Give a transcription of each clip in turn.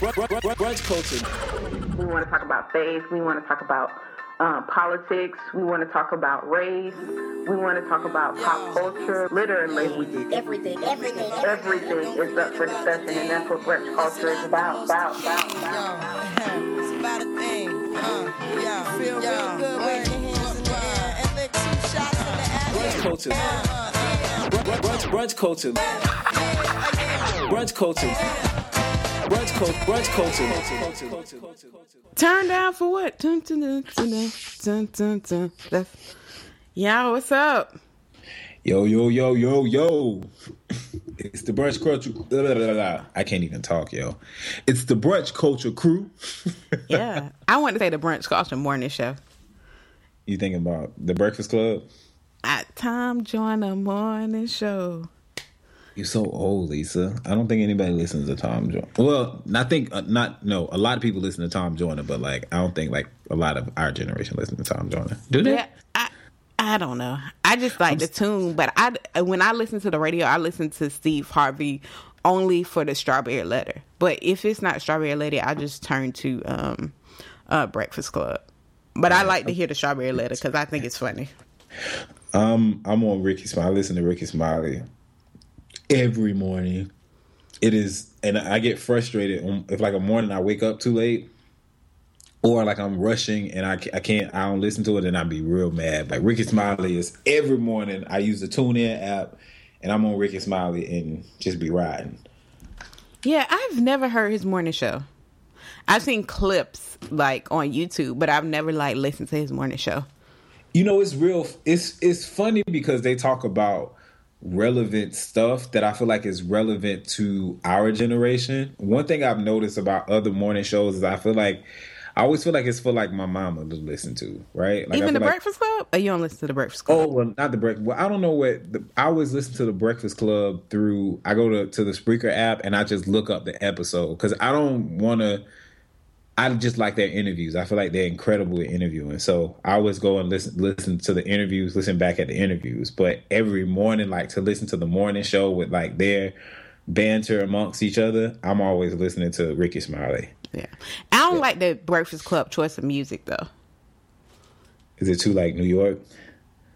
Brunch culture. We want to talk about faith. We want to talk about um, politics. We want to talk about race. We want to talk about pop culture, literally. We did everything, everything, Everything is up for discussion, and that's what brunch culture is about. About, about, about. It's about a thing. Uh, yeah. Feel real good with your hands in the air and lick two shots in the Brunch culture. Uh. Brunch, brunch, brunch culture. Brunch culture. Brunch culture. Brunch culture. Turn down for what? Dun, dun, dun, dun, dun, dun, dun, dun. That's- what's up? Yo, yo, yo, yo, yo. It's the brunch culture. blah, blah, blah, blah. I can't even talk, yo. It's the brunch culture crew. Yeah, I want to say the brunch culture morning show. You thinking about the Breakfast Club? At time join Joyner morning show. You're so old, Lisa. I don't think anybody listens to Tom Joyner. Well, I think uh, not. No, a lot of people listen to Tom Joyner, but like I don't think like a lot of our generation listen to Tom Joyner. Do they? Yeah, I I don't know. I just like the tune, but I when I listen to the radio, I listen to Steve Harvey only for the Strawberry Letter. But if it's not Strawberry Letter, I just turn to um uh Breakfast Club. But I like to hear the Strawberry Letter because I think it's funny. Um, I'm on Rickey Smiley. I listen to Rickey Smiley every morning. It is, and I get frustrated if like a morning I wake up too late, or like I'm rushing and I, I can't, I don't listen to it, and I'd be real mad. Like Rickey Smiley is every morning. I use the TuneIn app, and I'm on Rickey Smiley and just be riding. Yeah, I've never heard his morning show. I've seen clips like on YouTube, but I've never like listened to his morning show. You know, it's real. It's it's funny because they talk about relevant stuff that I feel like is relevant to our generation. One thing I've noticed about other morning shows is I feel like I always feel like it's for like my mama to listen to, right? Like Even the like- Breakfast Club? Or you don't listen to the Breakfast Club? Oh well, not the break. Well, I don't know what. The, I always listen to the Breakfast Club through. I go to to the Spreaker app and I just look up the episode because I don't want to. I just like their interviews. I feel like they're incredible at interviewing. So I always go and listen listen to the interviews, listen back at the interviews. But every morning, like to listen to the morning show with like their banter amongst each other, I'm always listening to Rickey Smiley. Yeah. I don't like the Breakfast Club choice of music though. Is it too like New York?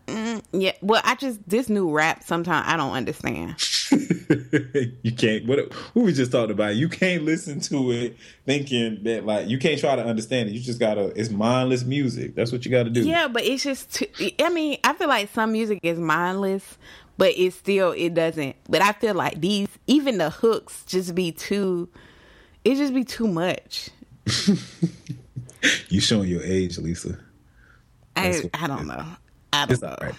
Mm, yeah. Well, I just this new rap sometimes I don't understand. you can't what who we just talked about you can't listen to it thinking that like you can't try to understand it you just gotta it's mindless music that's what you gotta do Yeah, but it's just too, I mean, I feel like some music is mindless, but it still it doesn't. But I feel like these even the hooks just be too it just be too much. you showing your age lisa I I don't know. I don't know. right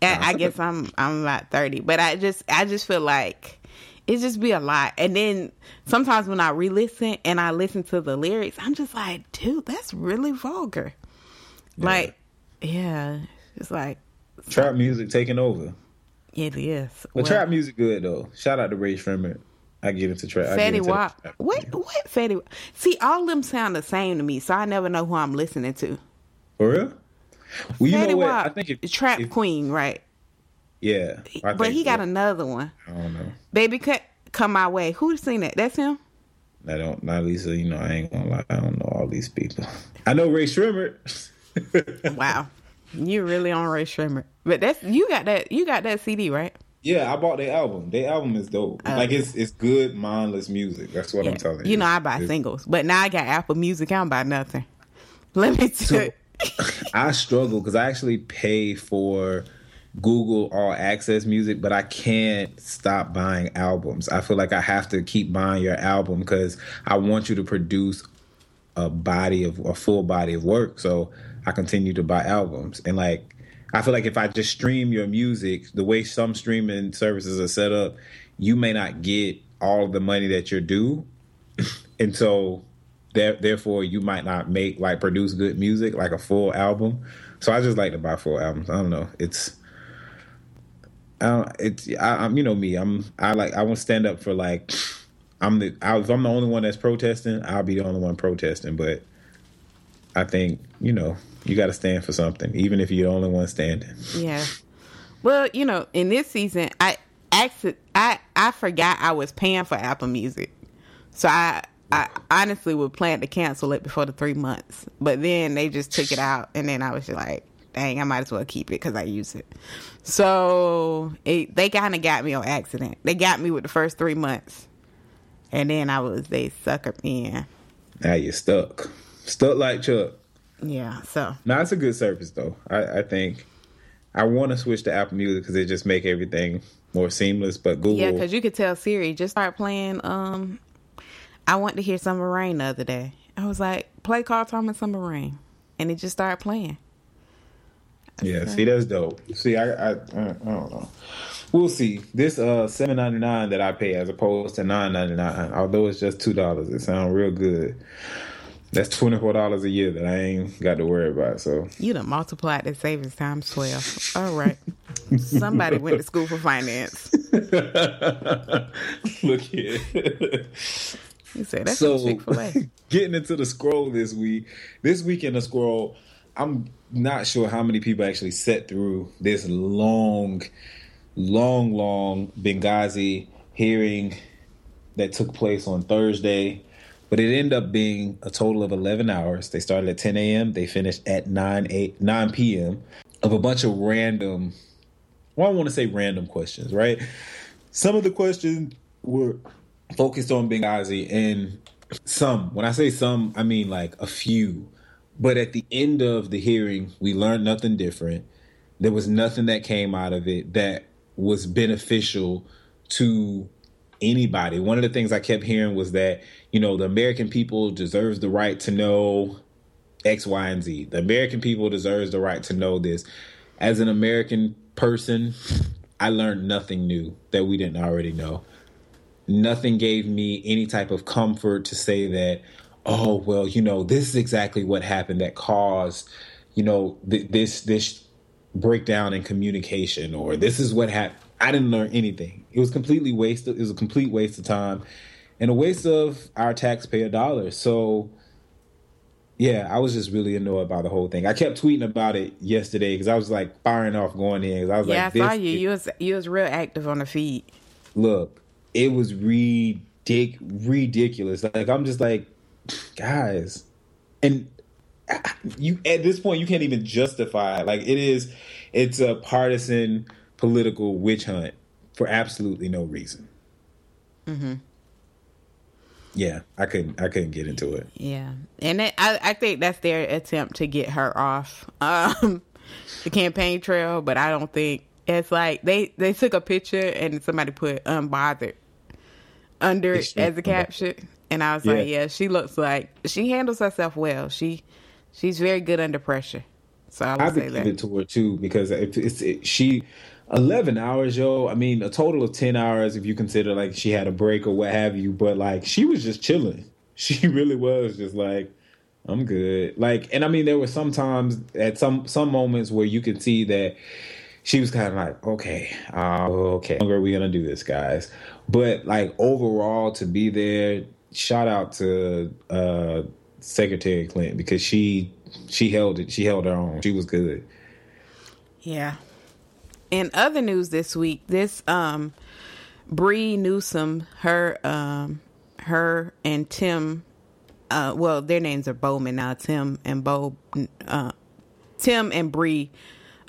And I guess I'm I'm about thirty, but I just I just feel like it just be a lot. And then sometimes when I re-listen and I listen to the lyrics, I'm just like, dude, that's really vulgar. Like, yeah, it's like trap music taking over it is. but Well, trap music good though shout out to Rae Sremmurd. i get into trap I get Fetty into the Wap. What what Fetty? Wap? See, all them sound the same to me, so I never know who I'm listening to. for real well you Fetty know what Wap, i think if, Trap if- Queen, right? yeah I but he got so. another one. i don't know Baby, cut come my way. Who's seen that? That's him. i don't not lisa you know i ain't gonna lie i don't know all these people i know Rae Sremmurd. Wow, you really on Rae Sremmurd, but that's you got that you got that CD right? Yeah, I bought their album. Their album is dope. Oh. like it's it's good mindless music. That's what I'm telling you. Oh. You know I buy It's- singles, but now I got Apple Music. I don't buy nothing. Let me tell So-. I struggle because I actually pay for Google All Access Music, but I can't stop buying albums. I feel like I have to keep buying your album because I want you to produce a body of a full body of work. So I continue to buy albums, and like I feel like if I just stream your music, the way some streaming services are set up, you may not get all the money that you're due, and so there, therefore you might not make like produce good music like a full album. So I just like to buy full albums. I don't know. It's don't, it's I, I'm you know me. I'm I like I want to stand up for like I'm the I, if I'm the only one that's protesting, I'll be the only one protesting. But I think you know you got to stand for something, even if you're the only one standing. Yeah. Well, you know, in this season, I actually I I forgot I was paying for Apple Music, so I I honestly would plan to cancel it before the three months, but then they just took it out, and then I was just like, dang, I might as well keep it because I use it. So it, they kind of got me on accident. They got me with the first three months, and then I was they suckered me in. Now you're stuck, stuck like Chuck. Yeah, so Now it's a good service though. I, I think I want to switch to Apple Music because it just make everything more seamless. But Google, yeah, because you could tell Siri just start playing. Um, I want to hear Summer Rain the other day. I was like, play Carl Thomas Summer Rain, and it just started playing. yeah, see that's dope. See, I, I, I don't know. We'll see. This uh seven ninety nine that I pay as opposed to nine ninety nine, although it's just two dollars, it sounds real good. That's twenty four dollars a year that I ain't got to worry about. So You done multiplied the savings times twelve. All right, somebody went to school for finance. look here. You said that's so a Chick Fil A. getting into the scroll this week this week in the scroll i'm not sure how many people actually set through this long long long benghazi hearing that took place on thursday but it ended up being a total of 11 hours they started at 10 a.m they finished at 9 8 9 p.m of a bunch of random well i want to say random questions right some of the questions were focused on Benghazi and some, when I say some, I mean like a few. But at the end of the hearing, we learned nothing different. There was nothing that came out of it that was beneficial to anybody. One of the things I kept hearing was that, you know, the American people deserves the right to know X, Y, and Z. The American people deserves the right to know this. As an American person, I learned nothing new that we didn't already know nothing gave me any type of comfort to say that oh well you know this is exactly what happened that caused you know th- this this breakdown in communication or this is what happened i didn't learn anything it was completely wasted it was a complete waste of time and a waste of our taxpayer dollars so yeah i was just really annoyed by the whole thing i kept tweeting about it yesterday because i was like firing off going in i was Yeah, like I saw this you. is- You was you was real active on the feed. look, it was ridic- ridiculous. Like I'm just like, guys, and you at this point you can't even justify it. Like it is, it's a partisan political witch hunt for absolutely no reason. Mm-hmm. Yeah, I couldn't. I couldn't get into it. Yeah, and it, I I think that's their attempt to get her off um, the campaign trail, but I don't think it's like they they took a picture and somebody put unbothered under it as a caption, and I was Yeah. like, yeah, she looks like she handles herself well. She she's very good under pressure. So I would say that. it to her too because if it's it, she. 11 hours, yo. I mean, a total of 10 hours if you consider like she had a break or what have you. But like, she was just chilling. She really was just like, I'm good. Like, and I mean, there were some times at some some moments where you could see that she was kind of like, okay, uh, okay, how are we gonna do this, guys? But like overall, to be there, shout out to uh Secretary Clinton because she she held it. She held her own. She was good. Yeah. In other news this week, this um Bree Newsom, her um her and Tim uh well their names are Bowman now, Tim and Bo uh Tim and Bree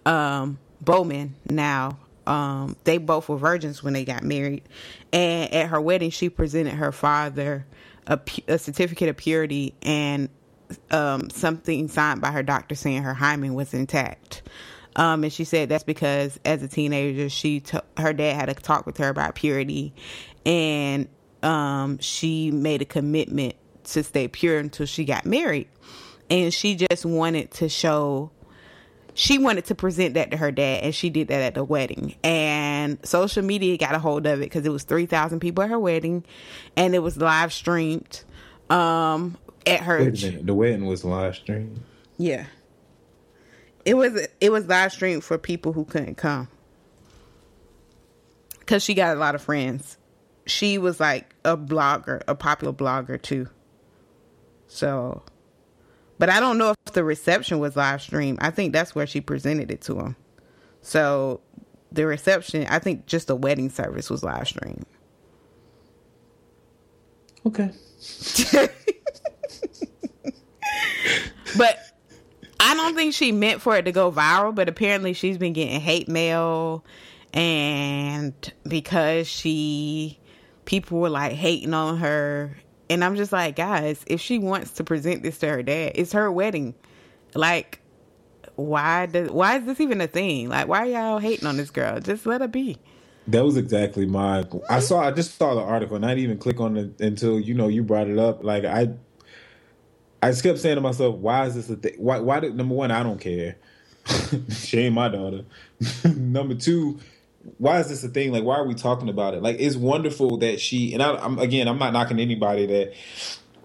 um Bowman now. Um they both were virgins when they got married. And at her wedding she presented her father a, a certificate of purity and um, something signed by her doctor saying her hymen was intact. Um, and she said that's because as a teenager, she t- her dad had a talk with her about purity, and um, she made a commitment to stay pure until she got married. And she just wanted to show she wanted to present that to her dad and she did that at the wedding and social media got a hold of it because it was 3000 people at her wedding and it was live streamed um at her Wait a minute. The wedding was live streamed. yeah it was it was live streamed for people who couldn't come because she got a lot of friends she was like a blogger a popular blogger too so but I don't know if the reception was live streamed. I think that's where she presented it to him. So the reception, I think just the wedding service was live streamed. Okay. but I don't think she meant for it to go viral, but apparently she's been getting hate mail and because she people were like hating on her and I'm just like, guys, if she wants to present this to her dad, it's her wedding. Like why does why is this even a thing? Like why are y'all hating on this girl? Just let her be. That was exactly my. I saw. I just saw the article, and I didn't even click on it until you know you brought it up. Like I, I just kept saying to myself, "Why is this a thing? Why? Why did number one? I don't care. she ain't my daughter. number two, why is this a thing? Like, why are we talking about it? Like, it's wonderful that she and I, I'm again, I'm not knocking anybody that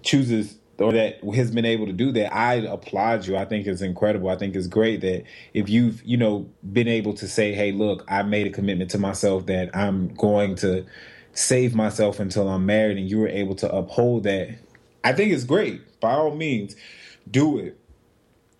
chooses or that has been able to do that, I applaud you. I think it's incredible. I think it's great that if you've, you know, been able to say, hey, look, I made a commitment to myself that I'm going to save myself until I'm married and you were able to uphold that. I think it's great. By all means, do it.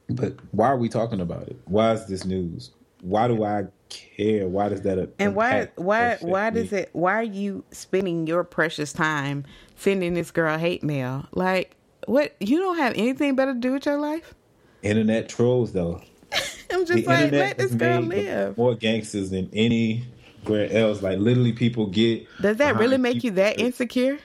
But why are we talking about it? Why is this news? Why do I care? Why does that And why why why does it why are you spending your precious time sending this girl hate mail? Like what? You don't have anything better to do with your life? Internet trolls, though. I'm just the like, let this girl live. More gangsters than anywhere else. Like literally, people get. Does that really make you that insecure?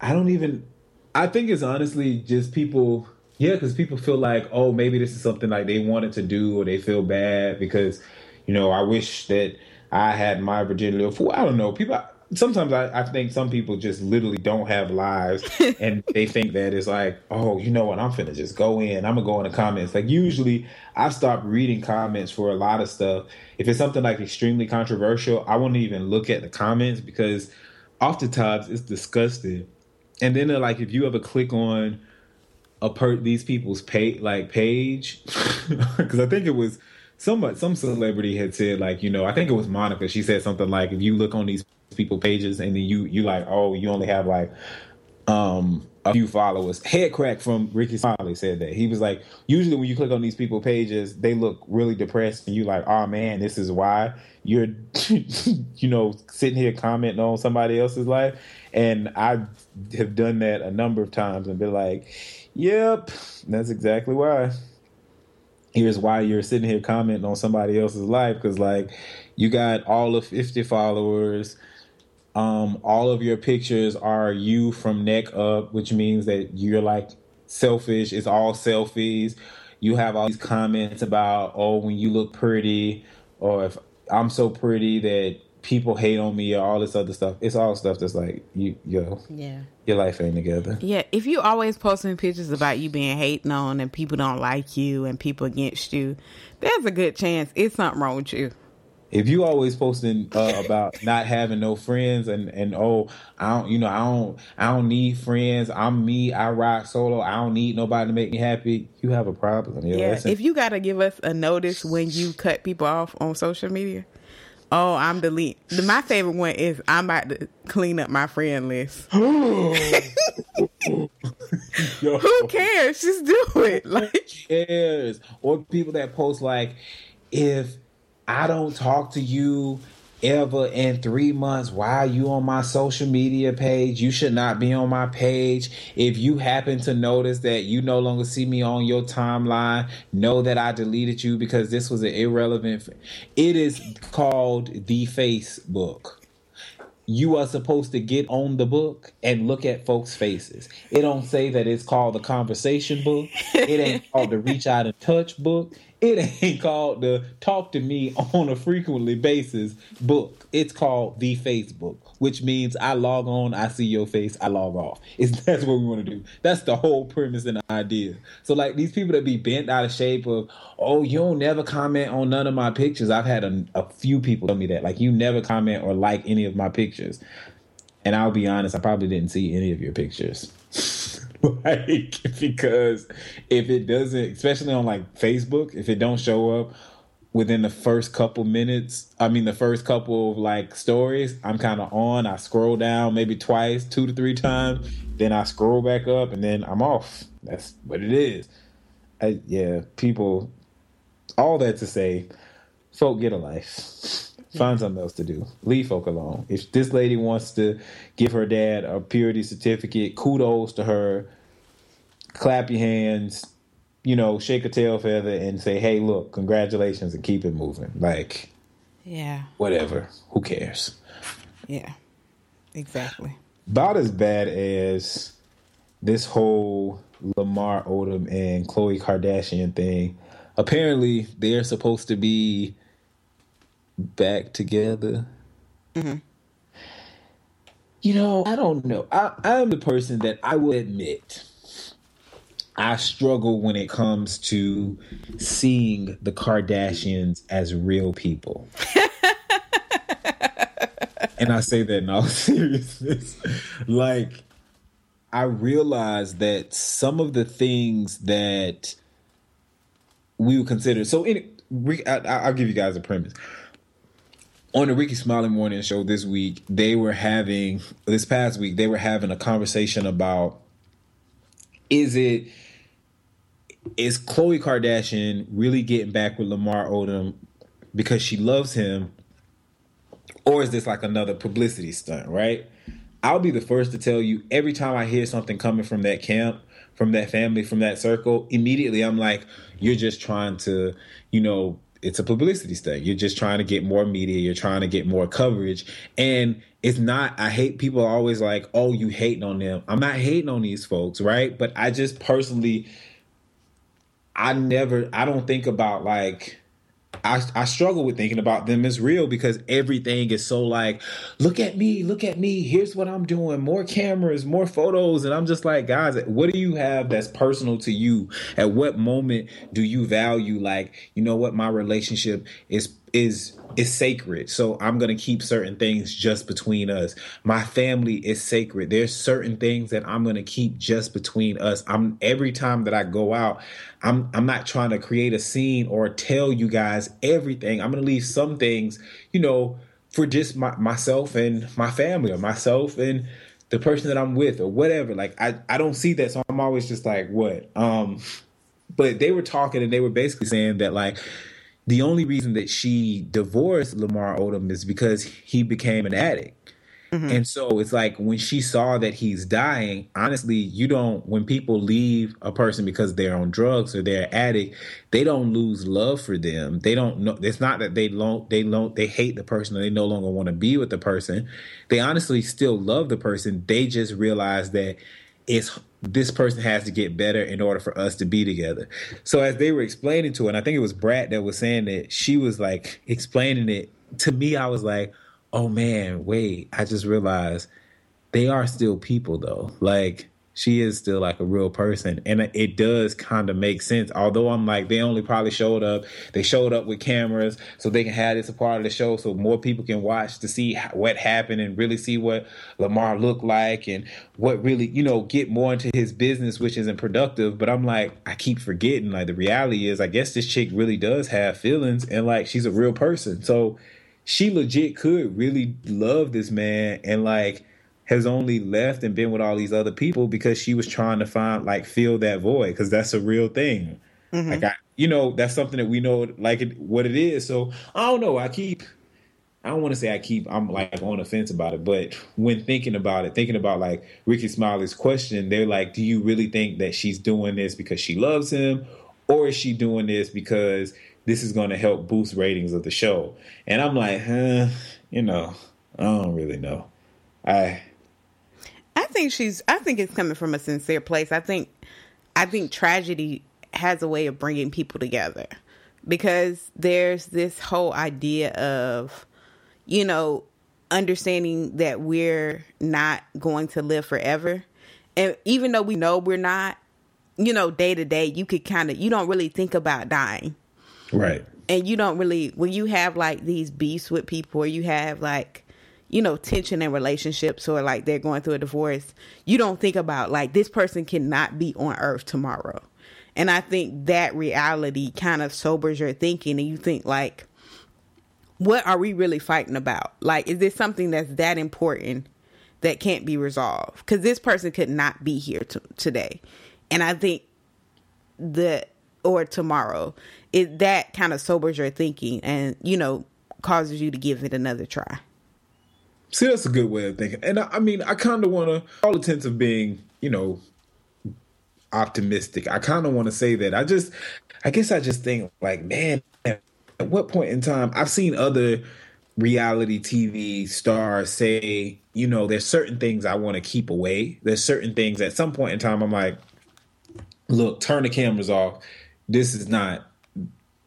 I don't even. I think it's honestly just people. Yeah, because people feel like, oh, maybe this is something like they wanted to do, or they feel bad because, you know, I wish that I had my virginity. I don't know. People sometimes I, I, think some people just literally don't have lives and they think that it's like, oh, you know what, I'm finna just go in. I'm gonna go in the comments. Like usually I stop reading comments for a lot of stuff. If it's something like extremely controversial, I won't even look at the comments because oftentimes it's disgusting. And then they're like if you ever click on a per these people's page like page, because I think it was some some celebrity had said like, you know, I think it was Monica. She said something like if you look on these people pages and then you you like oh you only have like um a few followers. Headkrack from Rickey Smiley said that. He was like, usually when you click on these people pages, they look really depressed and you like, oh man, this is why you're you know, sitting here commenting on somebody else's life. And I have done that a number of times and been like, Yep, that's exactly why. Here's why you're sitting here commenting on somebody else's life, because like you got all of 50 followers um, all of your pictures are you from neck up, which means that you're like selfish. It's all selfies. You have all these comments about, oh, when you look pretty, or if I'm so pretty that people hate on me, or all this other stuff. It's all stuff that's like, you, yo, yeah, your life ain't together. Yeah, if you always posting pictures about you being hated on and people don't like you and people against you, there's a good chance it's something wrong with you if you always posting uh, about not having no friends and and oh I don't you know I don't I don't need friends I'm me I rock solo I don't need nobody to make me happy you have a problem you know? yeah if you gotta give us a notice when you cut people off on social media oh I'm delete my favorite one is I'm about to clean up my friend list. Who cares? Just do it. Like cares? Or people that post like if I don't talk to you ever in three months. Why are you on my social media page? You should not be on my page. If you happen to notice that you no longer see me on your timeline, know that I deleted you because this was an irrelevant. It is called the Facebook you are supposed to get on the book and look at folks' faces. It don't say that it's called the conversation book. It ain't called the reach out and touch book. It ain't called the talk to me on a frequently basis book. It's called the Facebook, which means I log on, I see your face, I log off. It's that's what we want to do. That's the whole premise and idea. So like these people that be bent out of shape of, oh, you don't never comment on none of my pictures. I've had a, a few people tell me that. Like you never comment or like any of my pictures. And I'll be honest, I probably didn't see any of your pictures. like because if it doesn't especially on like facebook if it don't show up within the first couple minutes i mean the first couple of like stories i'm kind of on i scroll down maybe twice two to three times then i scroll back up and then i'm off that's what it is I, yeah people all that to say folk get a life Find something else to do. Leave folk alone. If this lady wants to give her dad a purity certificate, kudos to her. Clap your hands, you know, shake a tail feather and say, hey, look, congratulations and keep it moving. Like, Yeah. whatever. Who cares? Yeah. Exactly. About as bad as this whole Lamar Odom and Khloe Kardashian thing. Apparently, they're supposed to be back together. Mm-hmm. You know, I don't know. I, I'm the person that I will admit I struggle when it comes to seeing the Kardashians as real people. and I say that in all seriousness. Like, I realize that some of the things that we would consider so any Rick- I, I- I'll give you guys a premise on the Rickey Smiley Morning Show this week, they were having this past week they were having a conversation about is it is Khloe Kardashian really getting back with Lamar Odom because she loves him, or is this like another publicity stunt? Right? I'll be the first to tell you every time I hear something coming from that camp, from that family, from that circle, immediately I'm like, you're just trying to, you know, it's a publicity stunt. You're just trying to get more media. You're trying to get more coverage. And it's not, I hate people always like, oh, you hating on them. I'm not hating on these folks, right? But I just personally, I never, I don't think about like, I, I struggle with thinking about them as real because everything is so like, look at me, look at me. Here's what I'm doing. More cameras, more photos. And I'm just like, guys, what do you have that's personal to you? At what moment do you value like, you know what, my relationship is is is sacred. So I'm gonna keep certain things just between us. My family is sacred. There's certain things that I'm gonna keep just between us. I'm every time that I go out, I'm I'm not trying to create a scene or tell you guys everything. I'm gonna leave some things, you know, for just my, myself and my family or myself and the person that I'm with or whatever. Like I, I don't see that. So I'm always just like, what? Um but they were talking and they were basically saying that like the only reason that she divorced Lamar Odom is because he became an addict. Mm-hmm. And so it's like when she saw that he's dying, honestly, you don't, when people leave a person because they're on drugs or they're addict, they don't lose love for them. They don't know, it's not that they don't, they don't, they hate the person or they no longer want to be with the person. They honestly still love the person. They just realize that it's this person has to get better in order for us to be together. So as they were explaining to her, and I think it was Brad that was saying that she was like explaining it to me, I was like, oh man, wait, I just realized they are still people though. Like she is still like a real person. And it does kind of make sense. Although I'm like, they only probably showed up, they showed up with cameras so they can have this a part of the show so more people can watch to see what happened and really see what Lamar looked like and what really, you know, get more into his business, which isn't productive. But I'm like, I keep forgetting. Like the reality is, I guess this chick really does have feelings and like she's a real person. So she legit could really love this man and like has only left and been with all these other people because she was trying to find like fill that void because that's a real thing. Mm-hmm. Like I, you know, that's something that we know like it, what it is. So I don't know. I keep. I don't want to say I keep. I'm like on the fence about it, but when thinking about it, thinking about like Rickey Smiley's question, they're like, "Do you really think that she's doing this because she loves him, or is she doing this because this is going to help boost ratings of the show?" And I'm like, huh, you know, I don't really know. I I think she's. I think it's coming from a sincere place. I think. I think tragedy has a way of bringing people together because there's this whole idea of, you know, understanding that we're not going to live forever, and even though we know we're not, you know, day to day, you could kind of you don't really think about dying right. and you don't really when you have like these beefs with people or you have like you know tension in relationships or like they're going through a divorce you don't think about like this person cannot be on earth tomorrow. And i think that reality kind of sobers your thinking and you think like what are we really fighting about? Like is this something that's that important that can't be resolved? Because this person could not be here to, today. And i think the or tomorrow it that kind of sobers your thinking and you know causes you to give it another try. See, that's a good way of thinking. And I, I mean, I kind of want to, all intents of being, you know, optimistic. I kind of want to say that. I just, I guess I just think like, man, at what point in time I've seen other reality TV stars say, you know, there's certain things I want to keep away. There's certain things at some point in time I'm like, look, turn the cameras off. This is not.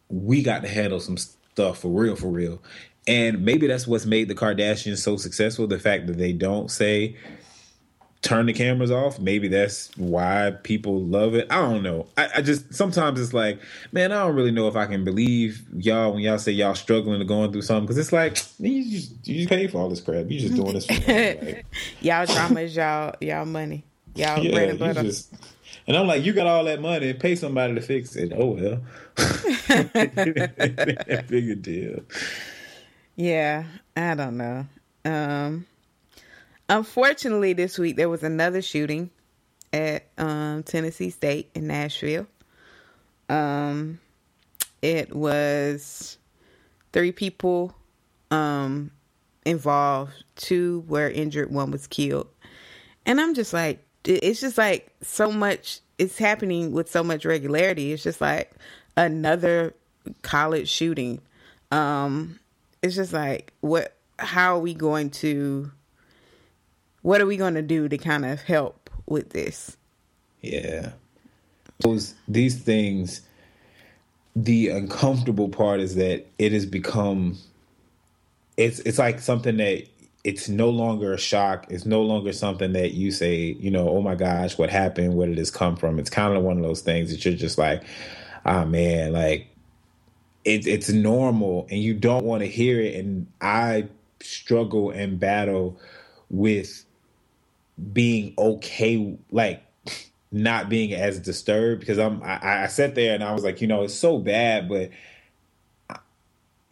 We got to handle some stuff for real, for real. And maybe that's what's made the Kardashians so successful. The fact that they don't say turn the cameras off. Maybe that's why people love it. I don't know. I, I, just sometimes it's like, man, I don't really know if I can believe y'all when y'all say y'all struggling or going through something because it's like you just you just pay for all this crap. You just doing this for like, y'all drama is y'all y'all money. Y'all yeah, bread and butter. Just, and I'm like, you got all that money, pay somebody to fix it. Oh well, bigger deal. Yeah, I don't know. Um, unfortunately, this week there was another shooting at um, Tennessee State in Nashville. Um, it was three people um, involved. Two were injured. One was killed. And I'm just like, it's just like so much. It's happening with so much regularity. It's just like another college shooting. Um, it's just like what how are we going to what are we going to do to kind of help with this? Yeah. Those these things the uncomfortable part is that it has become it's it's like something that it's no longer a shock. It's no longer something that you say you know oh my gosh what happened? Where did this come from? It's kind of one of those things that you're just like ah oh, man like it, it's normal and you don't want to hear it and i struggle and battle with being okay like not being as disturbed because i'm I, I sat there and i was like you know it's so bad but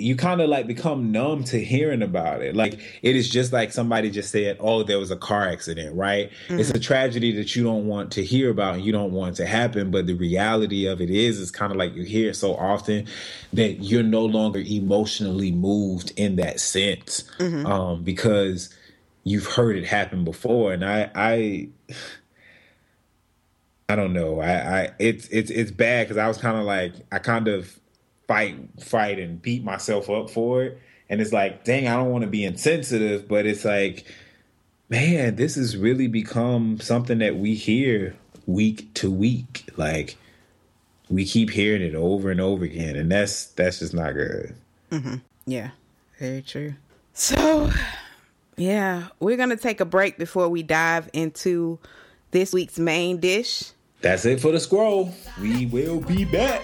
you kind of like become numb to hearing about it. Like it is just like somebody just said, "Oh, there was a car accident," right? Mm-hmm. It's a tragedy that you don't want to hear about and you don't want to happen, but the reality of it is it's kind of like you hear so often that you're no longer emotionally moved in that sense. Mm-hmm. Um, because you've heard it happen before and I I I don't know. I, I it's it's it's bad because I was kind of like I kind of fight, fight, and beat myself up for it. And it's like, dang, I don't want to be insensitive, but it's like, man, this has really become something that we hear week to week. Like we keep hearing it over and over again, and that's that's just not good. Mm-hmm. Yeah, very true. So, yeah, we're gonna take a break before we dive into this week's main dish. That's it for the scroll. We will be back.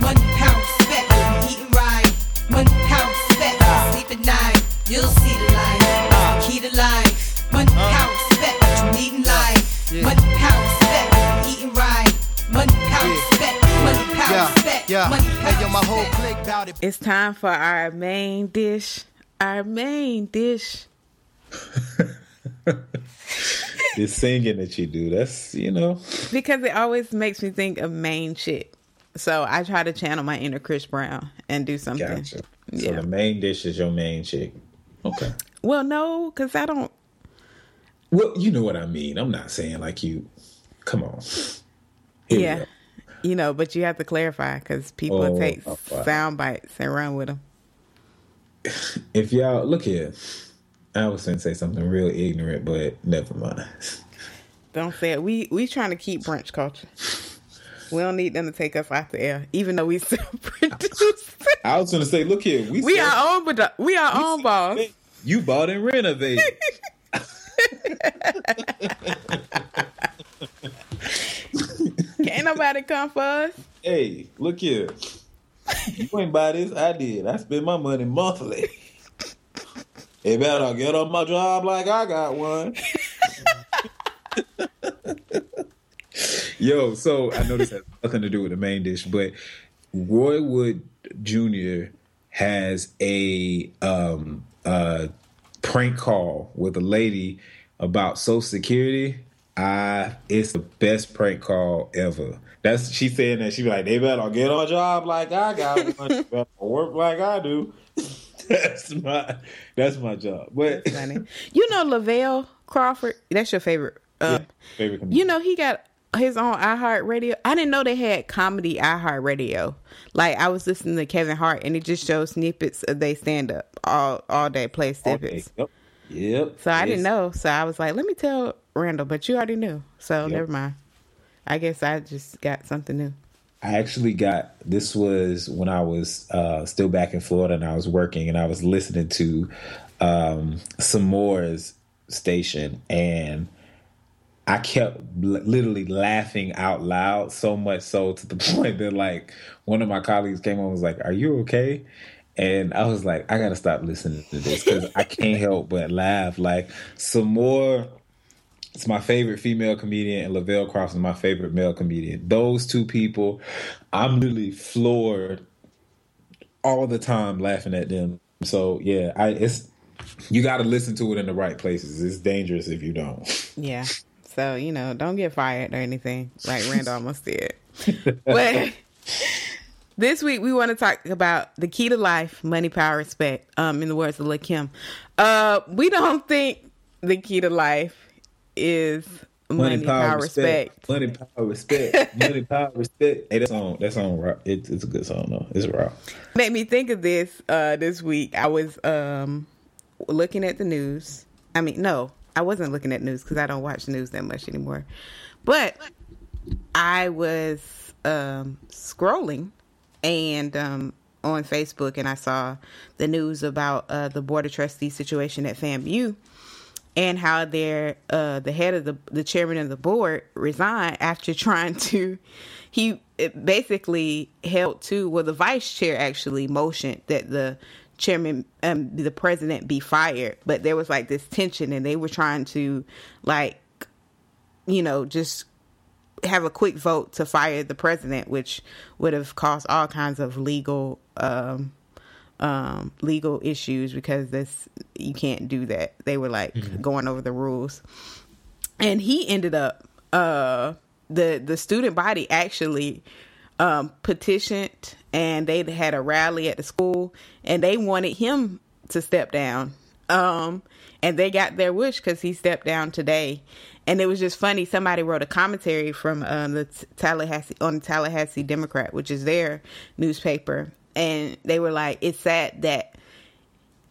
Money, power, respect. Eating right. Money, power, respect. Sleep at night. You'll see the light. Key to life. Money, power, respect. Eating life. Money, power, respect. Eating right. Money, power, respect. Money, power, respect. Yeah. Money, power, hey, yo, my whole clique bout it. It's time for our main dish. Our main dish. the singing that you do, that's, you know. Because it always makes me think of main shit. So I try to channel my inner Chris Brown and do something. Gotcha. Yeah. So the main dish is your main chick. Okay. Well, no, because I don't. Well, you know what I mean. I'm not saying like you. Come on. Here yeah. You know, but you have to clarify because people oh, take oh, wow. sound bites and run with them. If y'all look here, I was going to say something real ignorant, but never mind. Don't say it. We we trying to keep brunch culture. We don't need them to take us off the air, even though we still produce. I was going to say, look here, we, we are own, but we are we own boss. You bought and renovated. Can't nobody come for us. Hey, look here. You ain't buy this. I did. I spend my money monthly. Hey, better get on my job like I got one. Yo, so I know this has nothing to do with the main dish, but Roy Wood Jr. has a um, uh, prank call with a lady about Social Security, I it's the best prank call ever. That's she saying that she be like, they better get on job like I got one, better work like I do. that's my that's my job. But. You know Lavell Crawford? That's your favorite. Uh, favorite you know he got his own iHeartRadio. I didn't know they had comedy iHeartRadio. Like I was listening to Kevin Hart and it just shows snippets of they stand up all all day play snippets. Yep. Yep. So I didn't know. So I was like, let me tell Randall, but you already knew. So Yep. never mind. I guess I just got something new. I actually got this was when I was uh, still back in Florida and I was working and I was listening to um, Sommore's station and I kept l- literally laughing out loud so much so to the point that like one of my colleagues came on and was like, "Are you okay?" And I was like, "I gotta stop listening to this because I can't help but laugh." Like Sommore. it's my favorite female comedian, and Lavell Crawford is my favorite male comedian. Those two people, I'm literally floored all the time laughing at them. So yeah, I it's you got to listen to it in the right places. It's dangerous if you don't. Yeah. So, you know, don't get fired or anything like Randall almost did. But this week we want to talk about the key to life, money, power, respect, um, in the words of Lil Kim. Uh, we don't think the key to life is money, power, respect. Money, power, respect. Money, power, respect. Hey, that song, that song. It, it's a good song though. It's raw. made me think of this uh this week i was um looking at the news i mean no i wasn't looking at news because i don't watch news that much anymore. But i was um scrolling and um on facebook and i saw the news about uh the board of trustees situation at famu and how their uh the head of the the chairman of the board resigned after trying to he basically held to well the vice chair actually motioned that the chairman um the president be fired. But there was like this tension and they were trying to like you know just have a quick vote to fire the president which would have caused all kinds of legal um um, legal issues because this you can't do that. They were like going over the rules, and he ended up uh, the the student body actually um, petitioned, and they had a rally at the school, and they wanted him to step down. Um, and they got their wish because he stepped down today. And it was just funny. Somebody wrote a commentary from um, the Tallahassee on the Tallahassee Democrat, which is their newspaper, and they were like, "It's sad that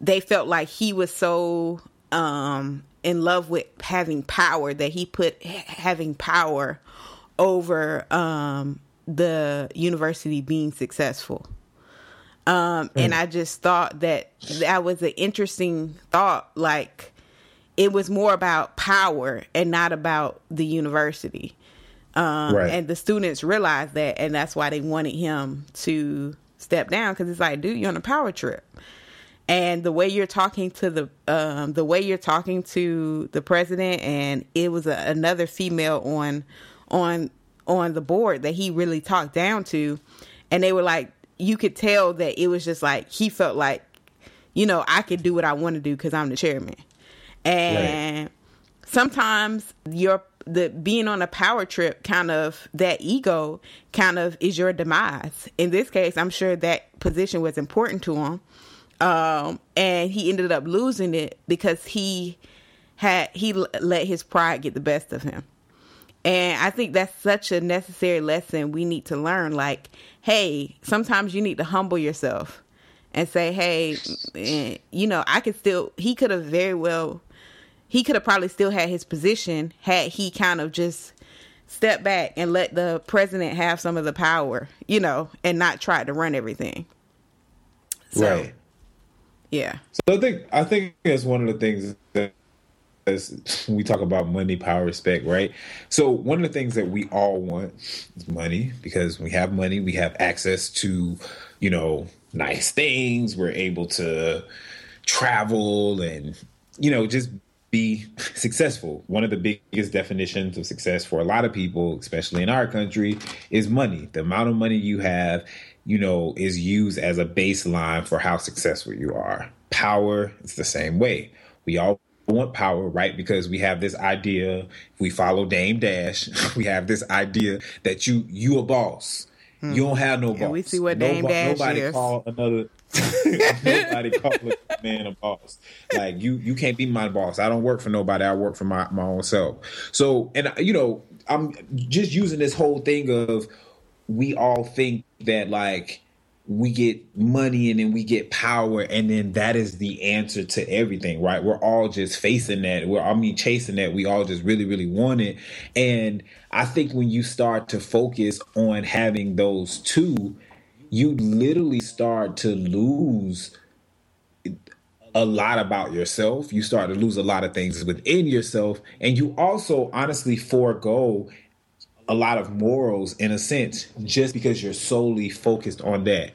they felt like he was so um, in love with having power that he put having power over um, the university being successful." Um, and I just thought that that was an interesting thought. Like, it was more about power and not about the university. Um, Right. And the students realized that, and that's why they wanted him to step down because it's like, dude, you're on a power trip. And the way you're talking to the um, the way you're talking to the president, and it was a, another female on on on the board that he really talked down to, and they were like, you could tell that it was just like he felt like, you know, I could do what I want to do because I'm the chairman, and sometimes your the being on a power trip kind of that ego kind of is your demise. In this case i'm sure that position was important to him. Um and he ended up losing it because he had he l- let his pride get the best of him and i think that's such a necessary lesson we need to learn like hey sometimes you need to humble yourself and say hey eh, you know i could still he could have very well he could have probably still had his position had he kind of just stepped back and let the president have some of the power, you know, and not try to run everything. So, right. Yeah. So I think I think that's one of the things as we talk about money, power, respect, right? So one of the things that we all want is money because we have money, we have access to, you know, nice things. We're able to travel and, you know, just be successful. One of the biggest definitions of success for a lot of people, especially in our country, is money. The amount of money you have, you know, is used as a baseline for how successful you are. Power is the same way. We all want power, right? Because we have this idea, if we follow Dame Dash, we have this idea that you you a boss. You don't hmm. have no boss. And we see what Dame Nobo- Dash nobody is. call another nobody call a man a boss. Like you you can't be my boss. I don't work for nobody. I work for my, my own self. So and uh, you know, I'm just using this whole thing of we all think that like we get money and then we get power and then that is the answer to everything right we're all just facing that we're i mean chasing that we all just really really want it and i think when you start to focus on having those two you literally start to lose a lot about yourself. You start to lose a lot of things within yourself. And you also honestly forego a lot of morals in a sense just because you're solely focused on that.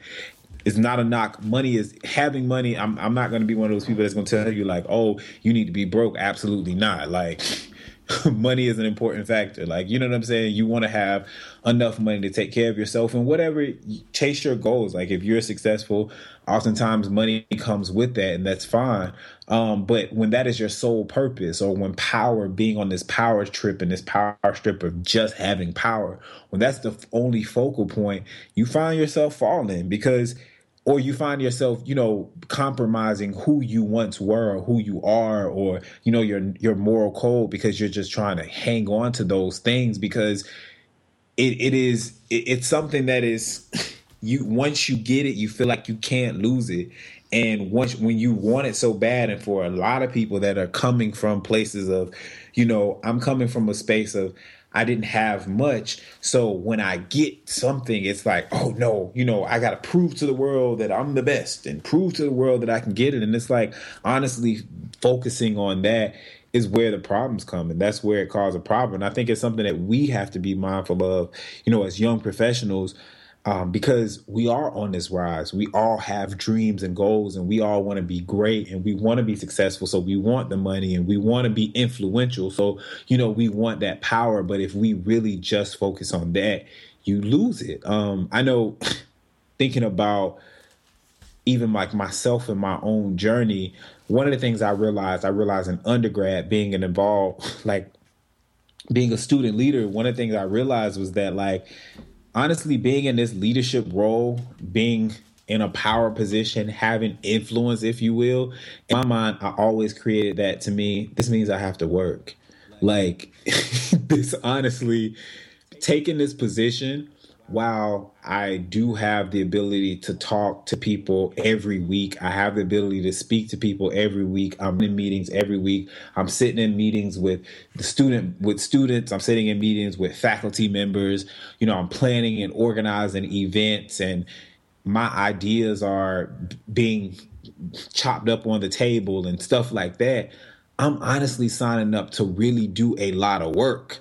It's not a knock. Money is having money. I'm, I'm not going to be one of those people that's going to tell you, like, oh, you need to be broke. Absolutely not. Like, money is an important factor. Like, you know what I'm saying? You want to have enough money to take care of yourself and whatever, chase your goals. Like, if you're successful, oftentimes money comes with that, and that's fine. Um, but when that is your sole purpose, or when power, being on this power trip and this power strip of just having power, when that's the only focal point, you find yourself falling because or you find yourself, you know, compromising who you once were or who you are or you know your your moral code because you're just trying to hang on to those things because it it is it, it's something that is you once you get it you feel like you can't lose it. And once when you want it so bad and for a lot of people that are coming from places of you know i'm coming from a space of i didn't have much. So when i get something it's like oh no you know i gotta prove to the world that i'm the best and prove to the world that i can get it. And it's like honestly focusing on that is where the problems come and that's where it causes a problem. And i think it's something that we have to be mindful of you know as young professionals um, because we are on this rise. We all have dreams and goals, and we all want to be great and we want to be successful. So we want the money and we want to be influential. So, you know, we want that power. But if we really just focus on that, you lose it. Um, I know thinking about even like myself and my own journey, one of the things I realized, I realized in undergrad being an involved, like being a student leader, one of the things I realized was that like honestly being in this leadership role, being in a power position, having influence, if you will, in my mind, I always created that to me. This means I have to work. Like this honestly, taking this position while I do have the ability to talk to people every week, I have the ability to speak to people every week. I'm in meetings every week. I'm sitting in meetings with the student with students. I'm sitting in meetings with faculty members. You know, I'm planning and organizing events and my ideas are being chopped up on the table and stuff like that. I'm honestly signing up to really do a lot of work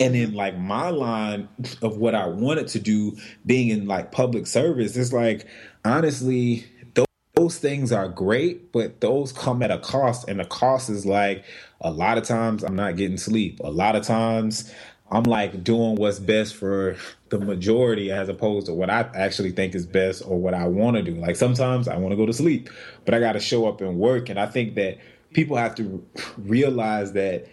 and then like my line of what I wanted to do being in like public service is like honestly those, those things are great but those come at a cost and the cost is like a lot of times I'm not getting sleep. A lot of times I'm like doing what's best for the majority as opposed to what I actually think is best or what I want to do. Like sometimes I want to go to sleep but I got to show up and work and I think that people have to realize that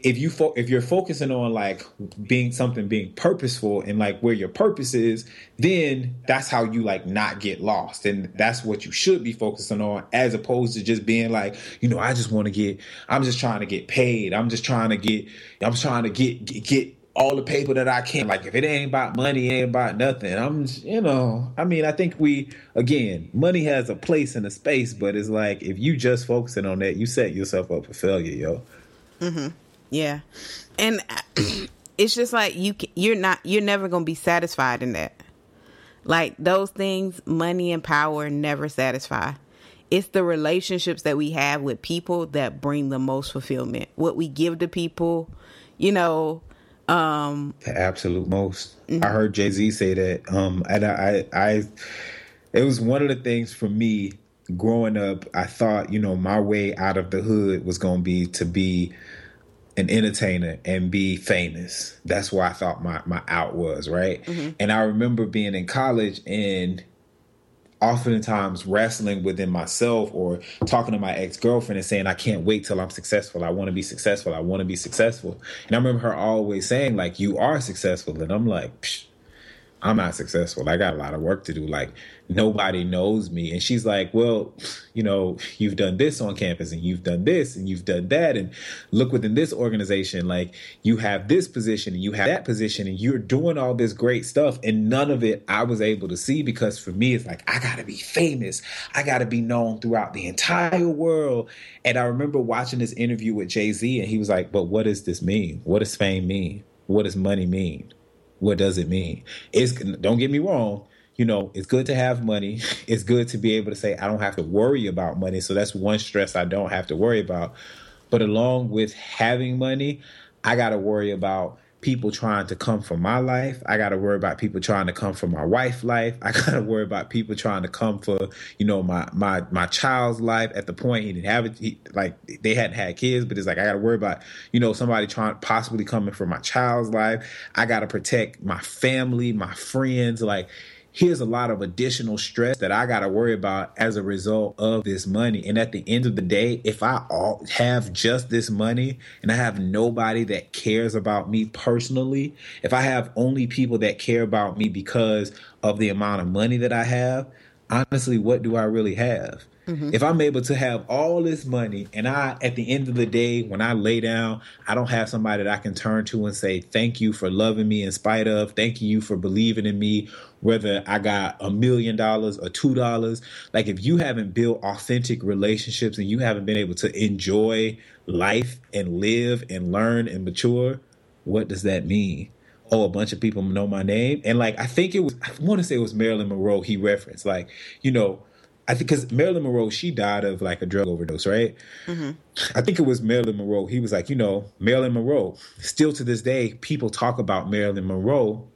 if you fo- if you're focusing on like being something being purposeful and like where your purpose is then that's how you like not get lost and that's what you should be focusing on as opposed to just being like you know i just want to get i'm just trying to get paid i'm just trying to get i'm trying to get get, get all the paper that I can. Like if it ain't about money, it ain't about nothing. I'm, just, you know, I mean, I think we again, money has a place in a space, but it's like if you just focusing on that, you set yourself up for failure, yo. Mm-hmm. Yeah, and it's just like you ca- you're not you're never gonna be satisfied in that. Like those things, money and power never satisfy. It's the relationships that we have with people that bring the most fulfillment. What we give to people, you know. Um, The absolute most. I heard Jay Z say that. Um, and I, I, it was one of the things for me growing up. I thought, you know, my way out of the hood was going to be to be an entertainer and be famous. That's where I thought my my out was right. Mm-hmm. And I remember being in college and oftentimes wrestling within myself or talking to my ex-girlfriend and saying i can't wait till i'm successful. I want to be successful. I want to be successful. And i remember her always saying like you are successful. And i'm like Psh, i'm not successful. I got a lot of work to do. Like nobody knows me. And she's like well you know you've done this on campus and you've done this and you've done that. And look within this organization like you have this position and you have that position and you're doing all this great stuff. And none of it i was able to see because for me it's like i gotta be famous. I gotta be known throughout the entire world. And i remember watching this interview with jay-z and he was like but what does this mean? What does fame mean? What does money mean what does it mean it's don't get me wrong you know, it's good to have money. It's good to be able to say, I don't have to worry about money. So that's one stress I don't have to worry about. But along with having money, I got to worry about people trying to come for my life. I got to worry about people trying to come for my wife's life. I got to worry about people trying to come for, you know, my my my child's life. At the point he didn't have it, he, like they hadn't had kids, but it's like I got to worry about, you know, somebody trying possibly coming for my child's life. I got to protect my family, my friends, like here's a lot of additional stress that I got to worry about as a result of this money. And at the end of the day, if I all have just this money and I have nobody that cares about me personally, if I have only people that care about me because of the amount of money that I have, honestly, what do I really have? Mm-hmm. If I'm able to have all this money and I, at the end of the day, when I lay down, I don't have somebody that I can turn to and say, thank you for loving me in spite of, thank you for believing in me, whether I got a million dollars or two dollars. Like if you haven't built authentic relationships and you haven't been able to enjoy life and live and learn and mature, what does that mean? oh, a bunch of people know my name. And like, I think it was, I want to say it was Marilyn Monroe he referenced. Like, you know, I think because Marilyn Monroe, she died of like a drug overdose, right? Mm-hmm. I think it was Marilyn Monroe. He was like, you know, Marilyn Monroe. Still to this day, people talk about Marilyn Monroe,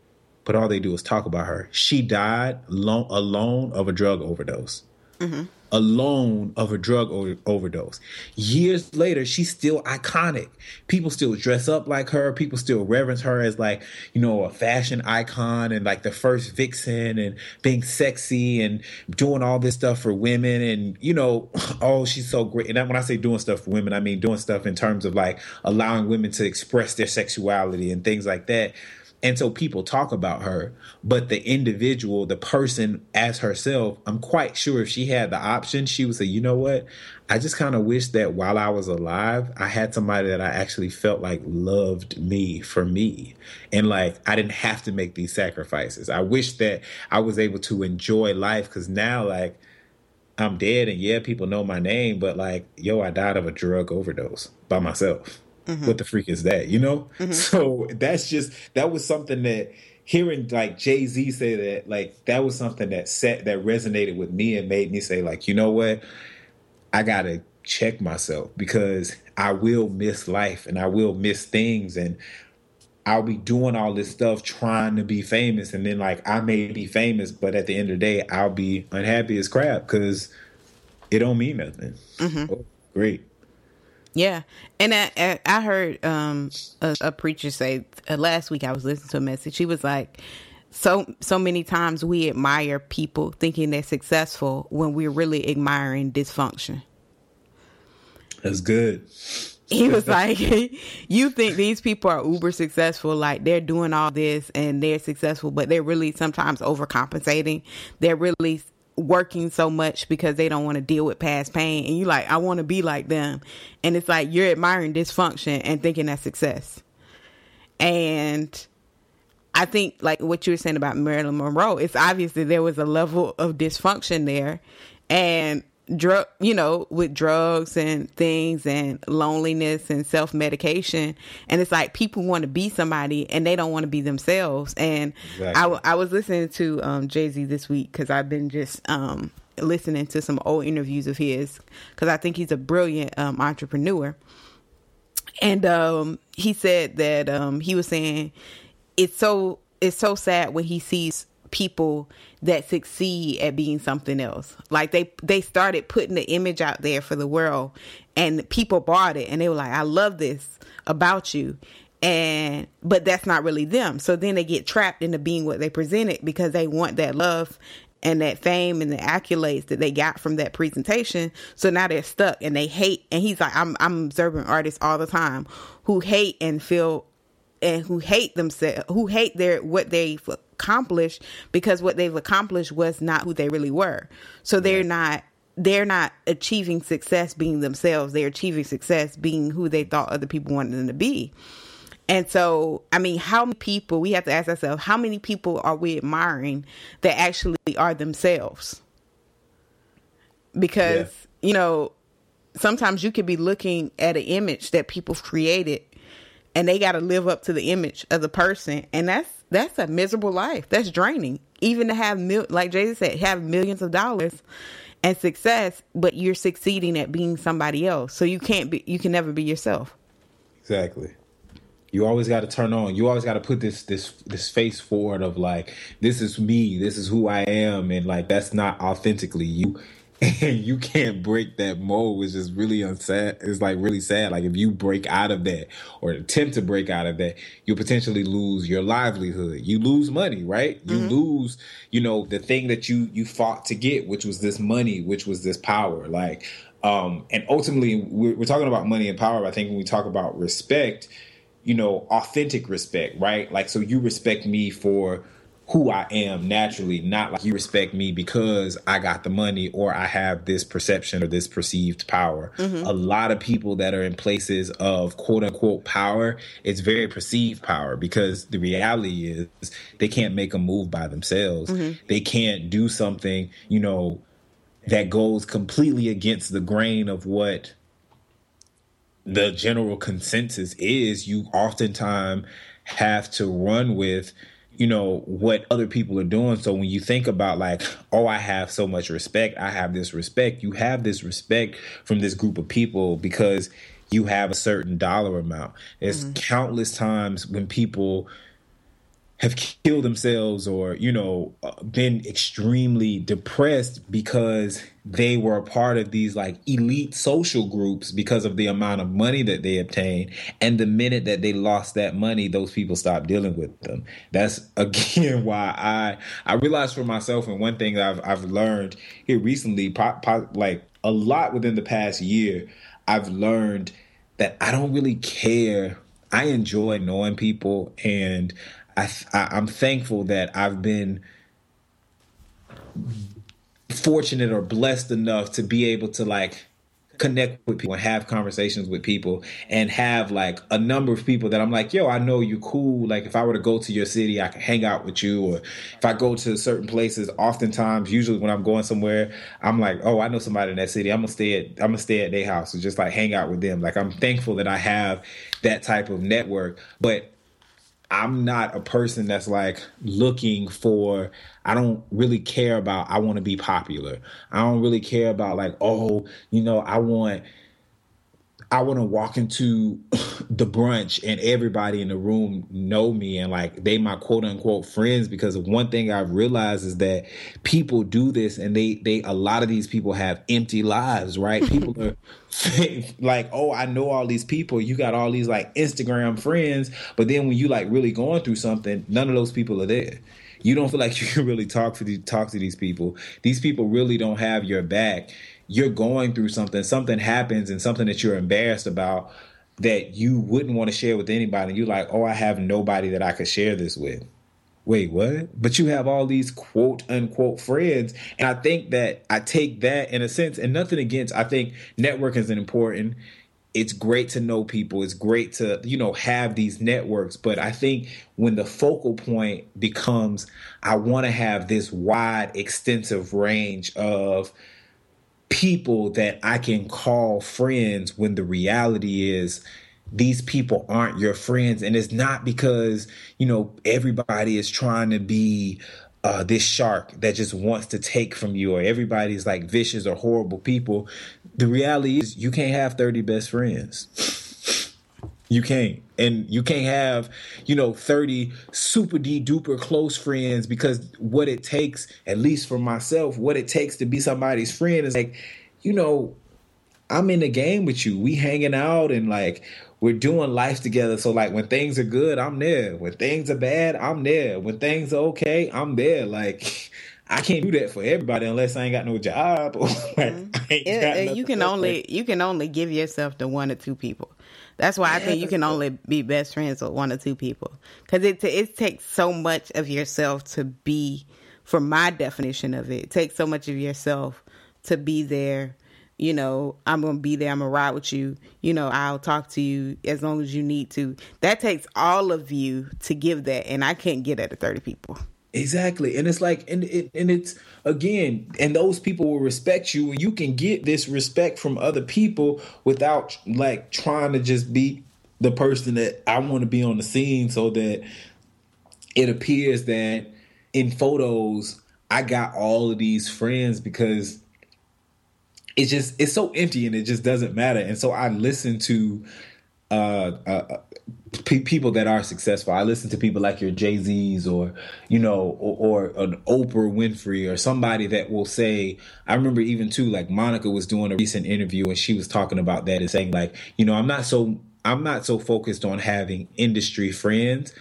but all they do is talk about her. She died alone, alone of a drug overdose. Mm-hmm alone of a drug overdose. Years later, she's still iconic. People still dress up like her. People still reverence her as like, you know, a fashion icon and like the first vixen and being sexy and doing all this stuff for women. And, you know, oh, she's so great. And when I say doing stuff for women, I mean doing stuff in terms of like allowing women to express their sexuality and things like that. And so people talk about her, but the individual, the person as herself, I'm quite sure if she had the option, she would say, you know what? I just kind of wish that while I was alive, I had somebody that I actually felt like loved me for me. And like I didn't have to make these sacrifices. I wish that I was able to enjoy life because now, like, I'm dead and yeah, people know my name, but like, yo, I died of a drug overdose by myself. Mm-hmm. What the freak is that? You know? Mm-hmm. So that's just that was something that hearing like Jay Z say that, like that was something that set that resonated with me and made me say, like, you know what? I gotta check myself because I will miss life and I will miss things and I'll be doing all this stuff trying to be famous and then like I may be famous, but at the end of the day I'll be unhappy as crap because it don't mean nothing. Mm-hmm. Oh, great. Yeah, and I, I heard um, a, a, preacher say uh, last week. I was listening to a message. She was like, "So so many times we admire people thinking they're successful when we're really admiring dysfunction." That's good. He was like, "You think these people are uber successful? Like they're doing all this and they're successful, but they're really sometimes overcompensating. They're really working so much because they don't want to deal with past pain and you like I want to be like them. And it's like you're admiring dysfunction and thinking that's success. And I think like what you were saying about Marilyn Monroe it's obvious that there was a level of dysfunction there. And drug you know with drugs and things and loneliness and self-medication. And it's like people want to be somebody and they don't want to be themselves. And exactly. I, I was listening to um, jay-z this week because i've been just um, listening to some old interviews of his because i think he's a brilliant um, entrepreneur. And um, he said that um, he was saying it's so it's so sad when he sees people that succeed at being something else. Like they they started putting the image out there for the world and people bought it and they were like, I love this about you. And but that's not really them. So then they get trapped into being what they presented because they want that love and that fame and the accolades that they got from that presentation. So now they're stuck and they hate. And he's like, I'm I'm observing artists all the time who hate and feel and who hate themselves, who hate their what they've accomplished because what they've accomplished was not who they really were. So they're not they're not achieving success being themselves. They're achieving success being who they thought other people wanted them to be. And so, I mean, how many people, we have to ask ourselves, how many people are we admiring that actually are themselves? Because, yeah. you know, sometimes you could be looking at an image that people created and they got to live up to the image of the person. And that's, that's a miserable life. That's draining. Even to have, mil- like Jay said, have millions of dollars and success, but you're succeeding at being somebody else. So you can't be, you can never be yourself. Exactly you always got to turn on you always got to put this this this face forward of like this is me this is who i am and like that's not authentically you and you can't break that mold which is really unsad it's like really sad like if you break out of that or attempt to break out of that you potentially lose your livelihood you lose money right you mm-hmm. lose you know the thing that you you fought to get which was this money which was this power like um and ultimately we're, we're talking about money and power i think when we talk about respect you know, authentic respect, right? Like, so you respect me for who I am naturally, not like you respect me because I got the money or I have this perception or this perceived power. Mm-hmm. A lot of people that are in places of quote unquote power, it's very perceived power because the reality is they can't make a move by themselves. Mm-hmm. They can't do something, you know, that goes completely against the grain of what the general consensus is you oftentimes have to run with you know what other people are doing so when you think about like oh i have so much respect i have this respect you have this respect from this group of people because you have a certain dollar amount there's mm-hmm. countless times when people have killed themselves or you know uh, been extremely depressed because they were a part of these like elite social groups because of the amount of money that they obtained. And the minute that they lost that money those people stopped dealing with them. That's again why i i realized for myself and one thing i've i've learned here recently po- po- like a lot within the past year i've learned that i don't really care. I enjoy knowing people and I, I am thankful that I've been fortunate or blessed enough to be able to like connect with people and have conversations with people and have like a number of people that I'm like, yo, I know you cool. Like if I were to go to your city, I can hang out with you. Or if I go to certain places, oftentimes, usually when I'm going somewhere, I'm like, oh, I know somebody in that city. I'm gonna stay at I'm gonna stay at their house and just like hang out with them. Like I'm thankful that I have that type of network. But I'm not a person that's like looking for I don't really care about I want to be popular. I don't really care about like oh, you know, I want I want to walk into the brunch and everybody in the room know me and like they my quote unquote friends because one thing I've realized is that people do this and they they a lot of these people have empty lives, right? People are like, oh, I know all these people. You got all these like Instagram friends, but then when you like really going through something, none of those people are there you don't feel like you can really talk to talk to these people. These people really don't have your back you're going through something, something happens and something that you're embarrassed about that you wouldn't want to share with anybody. You're like, oh, I have nobody that I could share this with. Wait, what? But you have all these quote unquote friends. And I think that I take that in a sense, and nothing against, I think networking is important. It's great to know people. It's great to, you know, have these networks. But I think when the focal point becomes, I want to have this wide, extensive range of people that I can call friends when the reality is these people aren't your friends. And it's not because, you know, everybody is trying to be uh, this shark that just wants to take from you, or everybody's like vicious or horrible people. The reality is, you can't have 30 best friends. You can't. And you can't have, you know, 30 super duper close friends because what it takes, at least for myself, what it takes to be somebody's friend is like, you know, I'm in the game with you. We hanging out and like we're doing life together. So like when things are good, I'm there. When things are bad, I'm there. When things are okay, I'm there. Like I can't do that for everybody unless I ain't got no job. Or like, mm-hmm. it, you can only you can only give yourself to one or two people. That's why I think you can only be best friends with one or two people because it it takes so much of yourself to be. For my definition of it, it takes so much of yourself to be there you know, I'm gonna be there, I'm gonna ride with you, you know, I'll talk to you as long as you need to. That takes all of you to give that, and I can't get that to 30 people. Exactly. And it's like and it and it's again, and those people will respect you and you can get this respect from other people without like trying to just be the person that I want to be on the scene so that it appears that in photos I got all of these friends because it's just it's so empty and it just doesn't matter. And so I listen to uh, uh, people that are successful. I listen to people like your Jay Z's or you know, or, or, an Oprah Winfrey or somebody that will say. I remember even too, like Monica was doing a recent interview and she was talking about that and saying like, you know, I'm not so I'm not so focused on having industry friends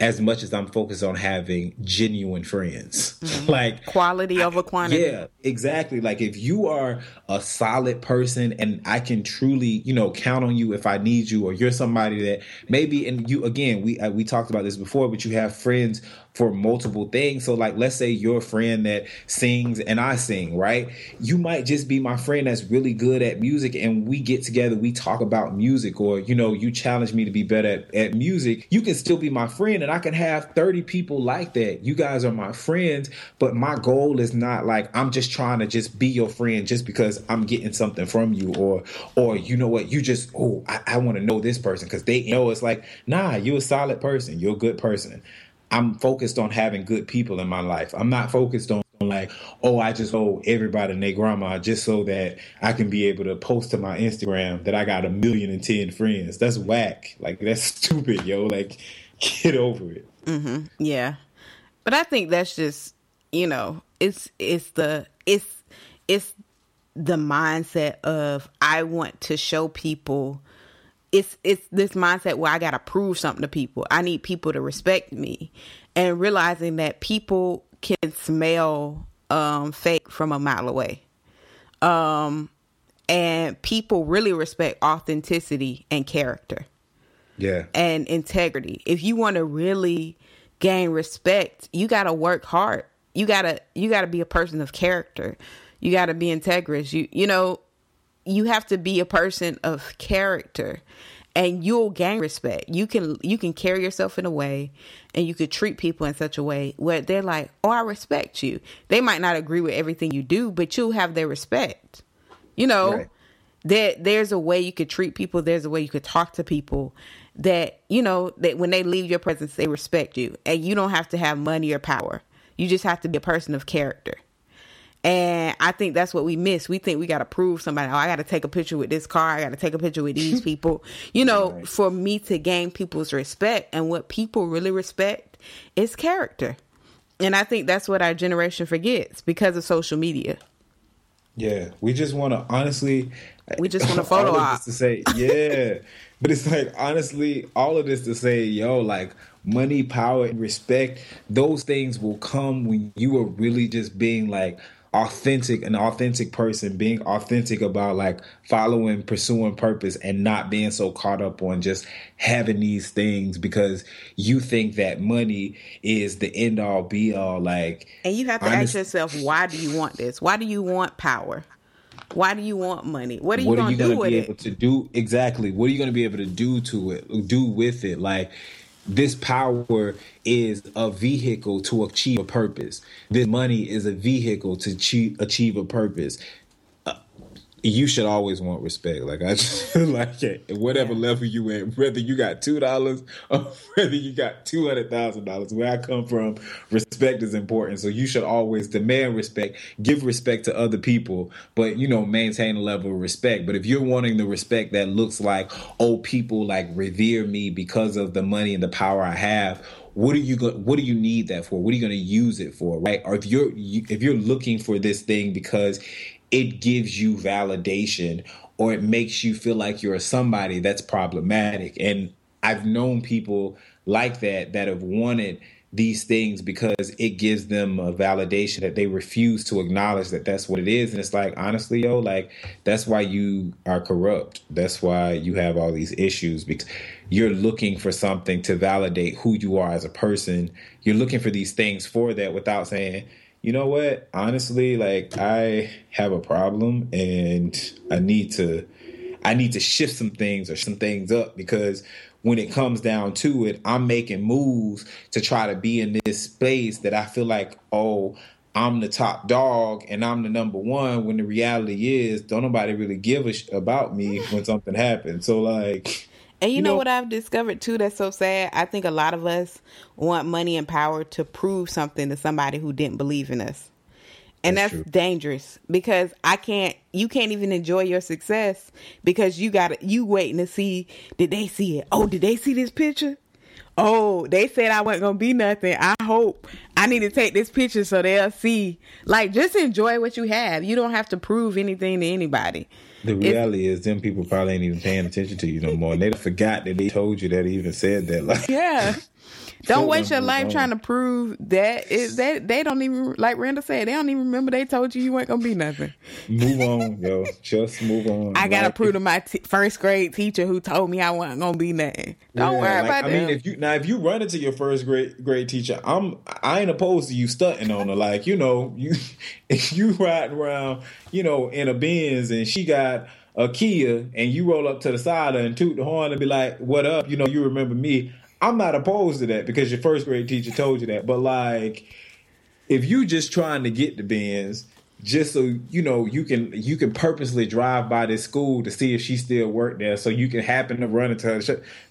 as much as I'm focused on having genuine friends. Mm-hmm. like quality over quantity. Yeah, exactly. Like if you are a solid person and I can truly, you know, count on you if I need you or you're somebody that maybe and you again, we uh, we talked about this before, but you have friends for multiple things. So like let's say you're a friend that sings and I sing, right? You might just be my friend that's really good at music and we get together, we talk about music or you know, you challenge me to be better at, at music. You can still be my friend and I can have 30 people like that. You guys are my friends, but my goal is not like I'm just trying to just be your friend just because I'm getting something from you or or you know what, you just oh, I, I want to know this person because they know it's like, nah, you're a solid person, you're a good person. I'm focused on having good people in my life. I'm not focused on like, oh, I just owe everybody and their grandma just so that I can be able to post to my Instagram that I got a million and ten friends. That's whack. Like that's stupid, yo. Like, get over it. Mm-hmm. Yeah, but I think that's just you know, it's it's the it's it's the mindset of I want to show people it's it's this mindset where I gotta prove something to people. I need people to respect me, and realizing that people can smell um, fake from a mile away, um, and people really respect authenticity and character, yeah, and integrity. If you want to really gain respect, you gotta work hard. You gotta you gotta be a person of character. You gotta be integrous. You you know you have to be a person of character and you'll gain respect. You can you can carry yourself in a way and you could treat people in such a way where they're like, "Oh, I respect you." They might not agree with everything you do, but you'll have their respect. You know, right. there there's a way you could treat people, there's a way you could talk to people that, you know, that when they leave your presence, they respect you. And you don't have to have money or power. You just have to be a person of character. And I think that's what we miss. We think we got to prove somebody. Oh, I got to take a picture with this car. I got to take a picture with these people. You know, right. for me to gain people's respect and what people really respect is character. And I think that's what our generation forgets because of social media. Yeah, we just want to honestly. We just want to photo op. To say, yeah, but it's like honestly, all of this to say, yo, like money, power, and respect. Those things will come when you are really just being like authentic an authentic person being authentic about like following pursuing purpose and not being so caught up on just having these things because you think that money is the end all be all like and you have to honest- ask yourself why do you want this why do you want power why do you want money? What are you, what are you gonna, gonna be able to do exactly? What are you gonna be able to do to it? Do with it? Like this power is a vehicle to achieve a purpose. This money is a vehicle to achieve, a purpose you should always want respect. Like I just like at whatever yeah. level you at, whether you got two dollars or whether you got two hundred thousand dollars, where I come from, respect is important. So you should always demand respect, give respect to other people, but you know, maintain a level of respect. But if you're wanting the respect that looks like, oh, people like revere me because of the money and the power I have, what are you go- what do you need that for what are you going to use it for right or if you're if you're looking for this thing because it gives you validation or it makes you feel like you're somebody that's problematic. And I've known people like that that have wanted these things because it gives them a validation that they refuse to acknowledge that that's what it is. And it's like honestly yo like that's why you are corrupt. That's why you have all these issues because you're looking for something to validate who you are as a person. You're looking for these things for that without saying you know what honestly like i have a problem and i need to i need to shift some things or some things up because when it comes down to it, I'm making moves to try to be in this space that I feel like, oh, I'm the top dog and I'm the number one. When the reality is, don't nobody really give a sh- about me when something happens. So like, and you, you know, know, what I've discovered too that's so sad? I think a lot of us want money and power to prove something to somebody who didn't believe in us and that's, that's dangerous because I can't. You can't even enjoy your success because you got you waiting to see. Did they see it? Oh, did they see this picture? Oh, they said I wasn't gonna be nothing. I hope I need to take this picture so they'll see. Like, just enjoy what you have. You don't have to prove anything to anybody. The reality is, them people probably ain't even paying attention to you no more. And they forgot that they told you that he even said that. Like, yeah. Don't waste your life trying to prove that it, they they don't even like Randall said they don't even remember they told you you weren't gonna be nothing. Move on, yo. Just move on. I gotta like, prove to my t- first grade teacher who told me I wasn't gonna be nothing. Don't yeah, worry like, about I them. mean, if you now if you run into your first grade grade teacher, I'm I ain't opposed to you stunting on her. Like you know you if you riding around you know in a Benz and she got a Kia and you roll up to the side and toot the horn and be like, "What up?" You know, you remember me. I'm not opposed to that because your first grade teacher told you that. But like, if you just trying to get the Benz just so you know you can you can purposely drive by this school to see if she still worked there so you can happen to run into her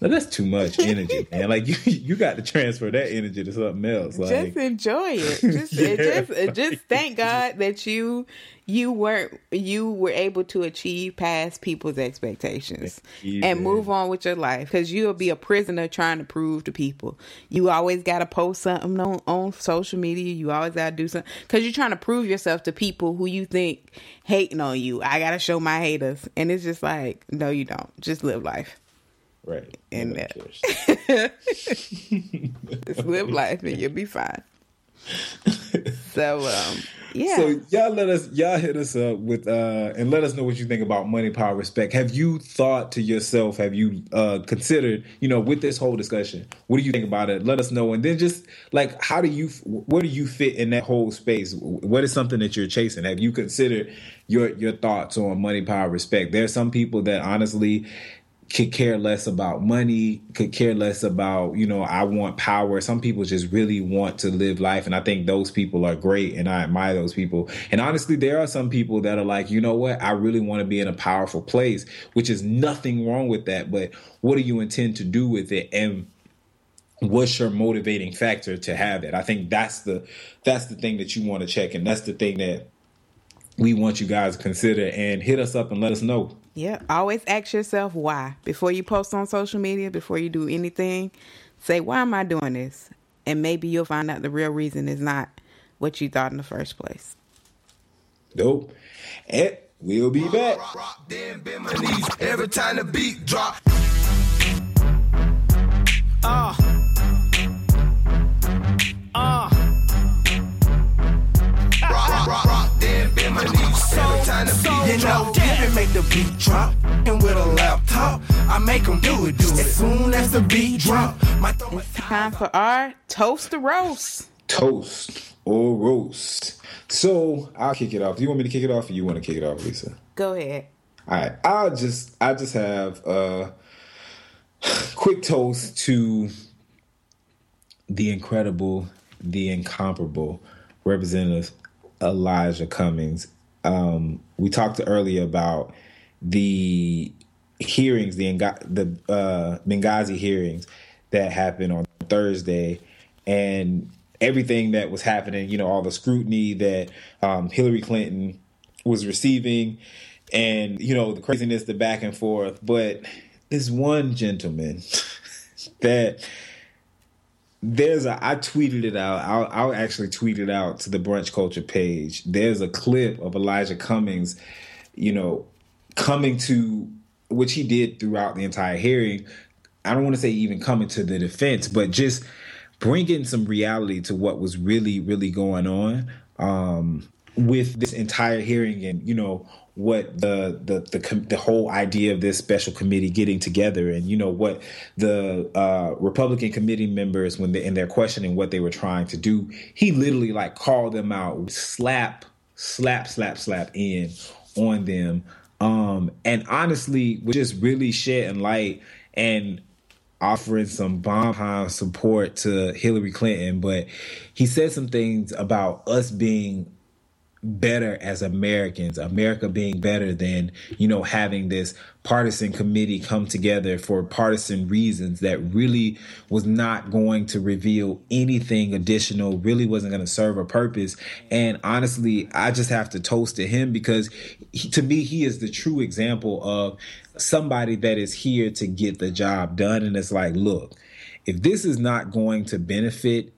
now that's too much energy man like you you got to transfer that energy to something else like, just enjoy it just yeah. just just thank god that you you weren't you were able to achieve past people's expectations and move on with your life because you'll be a prisoner trying to prove to people. You always got to post something on, on social media. You always got to do something because you're trying to prove yourself to people who you think hating on you. I gotta show my haters. And it's just like no you don't. Just live life. Right. And that. just live life and you'll be fine so um yeah. So y'all let us y'all hit us up with uh and let us know what you think about money, power, respect. Have you thought to yourself, have you uh considered, you know, with this whole discussion, what do you think about it? Let us know. And then just like how do you where do you fit in that whole space? What is something that you're chasing? Have you considered your your thoughts on money, power, respect? There are some people that honestly could care less about money, could care less about, you know, I want power. Some people just really want to live life. And I think those people are great and I admire those people. And honestly, there are some people that are like, you know what, I really want to be in a powerful place, which is nothing wrong with that. But what do you intend to do with it? And what's your motivating factor to have it? I think that's the that's the thing that you want to check and that's the thing that we want you guys to consider and hit us up and let us know. Yeah, always ask yourself why before you post on social media, before you do anything. Say, why am I doing this? And maybe you'll find out the real reason is not what you thought in the first place. Dope. And we'll be back. Every time the beat drop. Uh. Every time the beat drop make the beat drop. And with a laptop, I make them do it, do it. As soon as the beat drop, my It's time for our toast to roast. Toast or roast. So I'll kick it off. Do you want me to kick it off or you want to kick it off, Lisa? Go ahead. All right. I'll just I just have a quick toast to the incredible, the incomparable Representative Elijah Cummings um, we talked earlier about the hearings, the the uh, Benghazi hearings that happened on Thursday, and everything that was happening. You know, all the scrutiny that um, Hillary Clinton was receiving, and you know the craziness, the back and forth. But this one gentleman that there's a I tweeted it out. I'll, I'll actually tweet it out to the brunch culture page. There's a clip of Elijah Cummings, you know, coming to which he did throughout the entire hearing. I don't want to say even coming to the defense, but just bringing some reality to what was really really going on um, with this entire hearing and you know what the the the the whole idea of this special committee getting together and you know what the uh, Republican committee members when they in their questioning what they were trying to do he literally like called them out slap slap slap slap in on them. Um and honestly was just really shedding light and offering some bomb support to Hillary Clinton but he said some things about us being better as Americans, America being better than, you know, having this partisan committee come together for partisan reasons that really was not going to reveal anything additional, really wasn't going to serve a purpose. And honestly, I just have to toast to him because he, to me, he is the true example of somebody that is here to get the job done. And it's like, look, if this is not going to benefit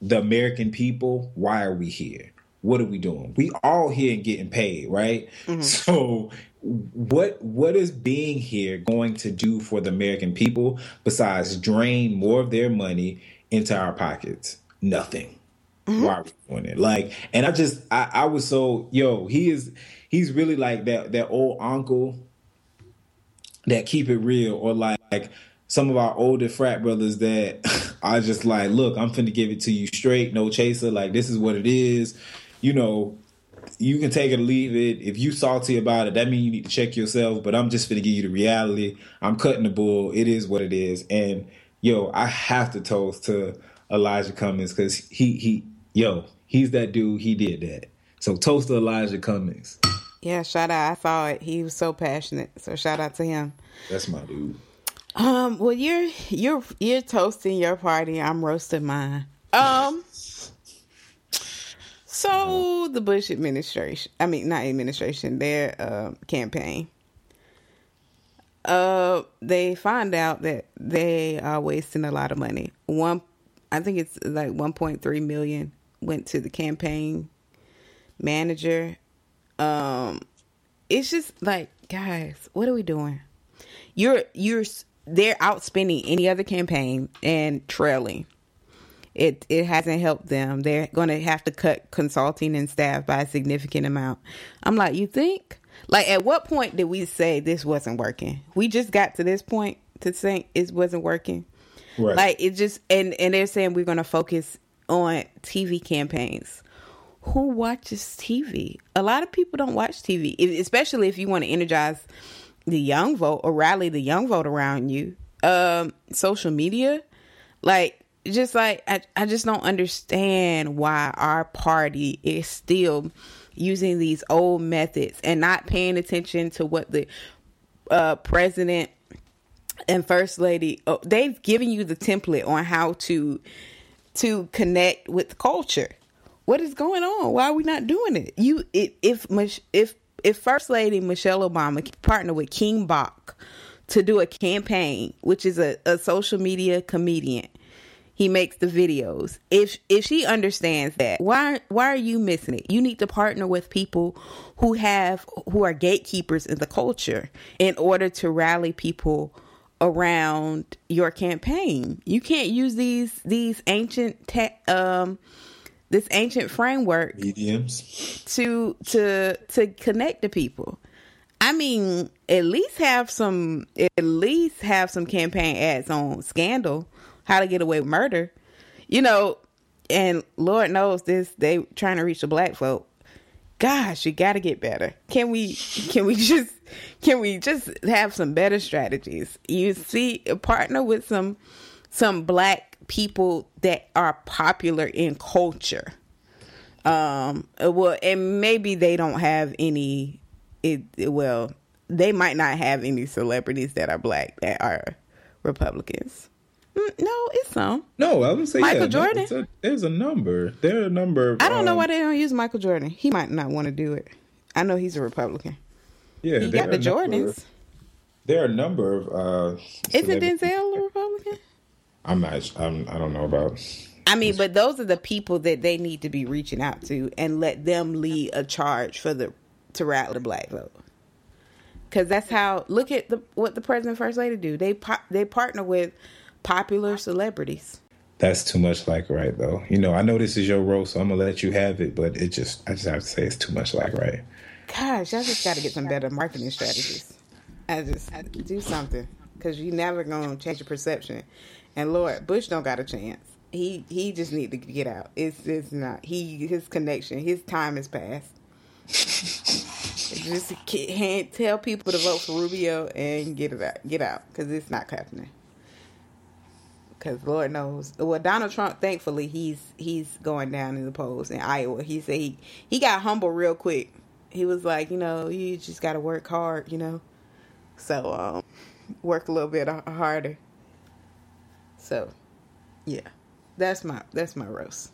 the American people, why are we here? What are we doing? We all here and getting paid, right? Mm-hmm. So what what is being here going to do for the American people besides drain more of their money into our pockets? Nothing. Mm-hmm. Why are we doing it? Like, and I just I, I was so yo, he is he's really like that that old uncle that keep it real or like, like some of our older frat brothers that are just like, look, I'm finna give it to you straight, no chaser. Like this is what it is you know, you can take it or leave it. If you salty about it, that means you need to check yourself. But I'm just gonna give you the reality. I'm cutting the bull. It is what it is. And yo, I have to toast to Elijah Cummings because he he yo, he's that dude. He did that. So toast to Elijah Cummings. Yeah, shout out. I saw it. He was so passionate. So shout out to him. That's my dude. Um, well you're you're you're toasting your party. I'm roasting mine. Um so the Bush administration, I mean not administration, their uh, campaign, uh, they find out that they are wasting a lot of money. One, I think it's like 1.3 million went to the campaign manager. Um, it's just like, guys, what are we doing? You're you're they're outspending any other campaign and trailing it it hasn't helped them. They're going to have to cut consulting and staff by a significant amount. I'm like, you think? Like, at what point did we say this wasn't working? We just got to this point to think it wasn't working. Right. Like it just and and they're saying we're going to focus on TV campaigns. Who watches TV? A lot of people don't watch TV, especially if you want to energize the young vote or rally the young vote around you. Um, social media, like just like I, I just don't understand why our party is still using these old methods and not paying attention to what the uh, president and first lady oh, they've given you the template on how to to connect with culture. What is going on? Why are we not doing it? You if if if first lady michelle obama partnered with king bach to do a campaign which is a, a social media comedian he makes the videos. If if she understands that, why why are you missing it? You need to partner with people who have who are gatekeepers in the culture in order to rally people around your campaign. You can't use these these ancient tech um this ancient framework mediums to to to connect to people. I mean, at least have some at least have some campaign ads on Scandal how to Get Away with Murder, you know, and Lord knows this they trying to reach the black folk. Gosh, you got to get better. Can we can we just can we just have some better strategies? You see, partner with some some black people that are popular in culture. Um, well, and maybe they don't have any. It well, they might not have any celebrities that are black that are Republicans. Mm, no, it's some. No, I would say Michael yeah, Jordan. A, there's a number. There are a number. Of, I don't um, know why they don't use Michael Jordan. He might not want to do it. I know he's a Republican. Yeah, he got the Jordans. there are a number of. uh Isn't Denzel a Republican? I'm not. I'm, I don't know about. I mean, but those are the people that they need to be reaching out to and let them lead a charge for the to rally the black vote. Because that's how. Look at the what the president first lady do. They they partner with popular celebrities. That's too much like right though. You know, I know this is your role, so I'm gonna let you have it, but it just I just have to say it's too much like right. Gosh, y'all just got to get some better marketing strategies. I just do something because you never gonna change your perception. And Lord, Bush don't got a chance. He he just need to get out. It's it's not he his connection. His time has passed. just can't tell people to vote for Rubio and get it out. Get out because it's not happening because Lord knows. Well, Donald Trump, thankfully, he's he's going down in the polls in Iowa. He said he he got humble real quick. He was like, you know, you just got to work hard, you know. So um, work a little bit harder. So, yeah, that's my that's my roast.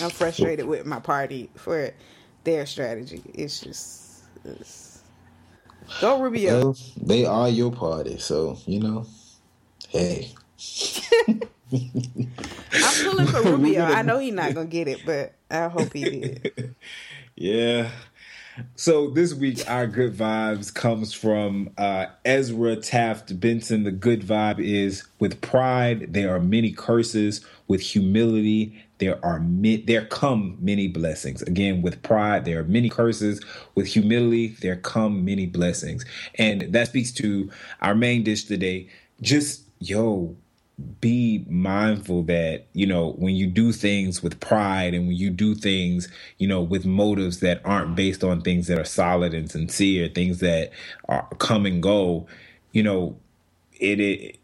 I'm frustrated with my party for their strategy. It's just it's... go Rubio. Well, they are your party, so you know. Hey, I'm pulling for Rubio. I know he's not gonna get it, but I hope he did. yeah. So this week, our good vibes comes from uh, Ezra Taft Benson. The good vibe is with pride there are many curses. With humility there are mi- there come many blessings. Again, with pride there are many curses. With humility there come many blessings. And that speaks to our main dish today. Just yo, be mindful that you know when you do things with pride and when you do things you know with motives that aren't based on things that are solid and sincere things that are come and go you know it, it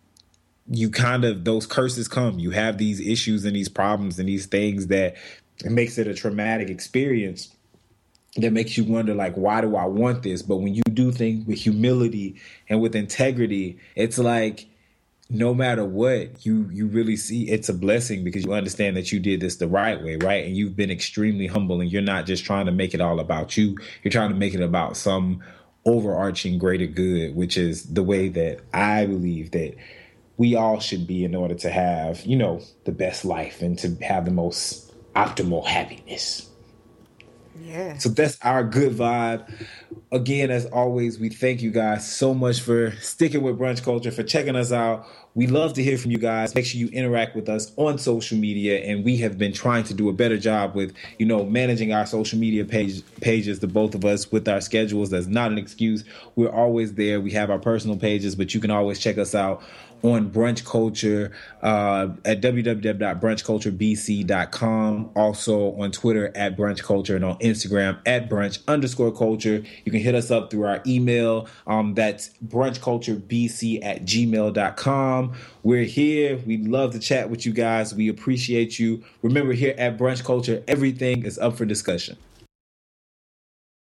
you kind of those curses come. You have these issues and these problems and these things that it makes it a traumatic experience that makes you wonder like why do i want this? But when you do things with humility and with integrity it's like no matter what you you really see it's a blessing because you understand that you did this the right way right? And you've been extremely humble and you're not just trying to make it all about you. You're trying to make it about some overarching greater good which is the way that i believe that we all should be in order to have you know the best life and to have the most optimal happiness So that's our good vibe. Again, as always, we thank you guys so much for sticking with brunch culture, for checking us out. We love to hear from you guys. Make sure you interact with us on social media, and we have been trying to do a better job with, you know, managing our social media page pages. The both of us with our schedules. That's not an excuse. We're always there. We have our personal pages, but you can always check us out on brunch culture uh, at www.brunchculturebc.com. Also on Twitter at brunch culture and on Instagram at brunch underscore culture. You can hit us up through our email. Um, that's brunchculturebc at gmail.com. We're here. We'd love to chat with you guys. We appreciate you. Remember, here at Brunch Culture, everything is up for discussion.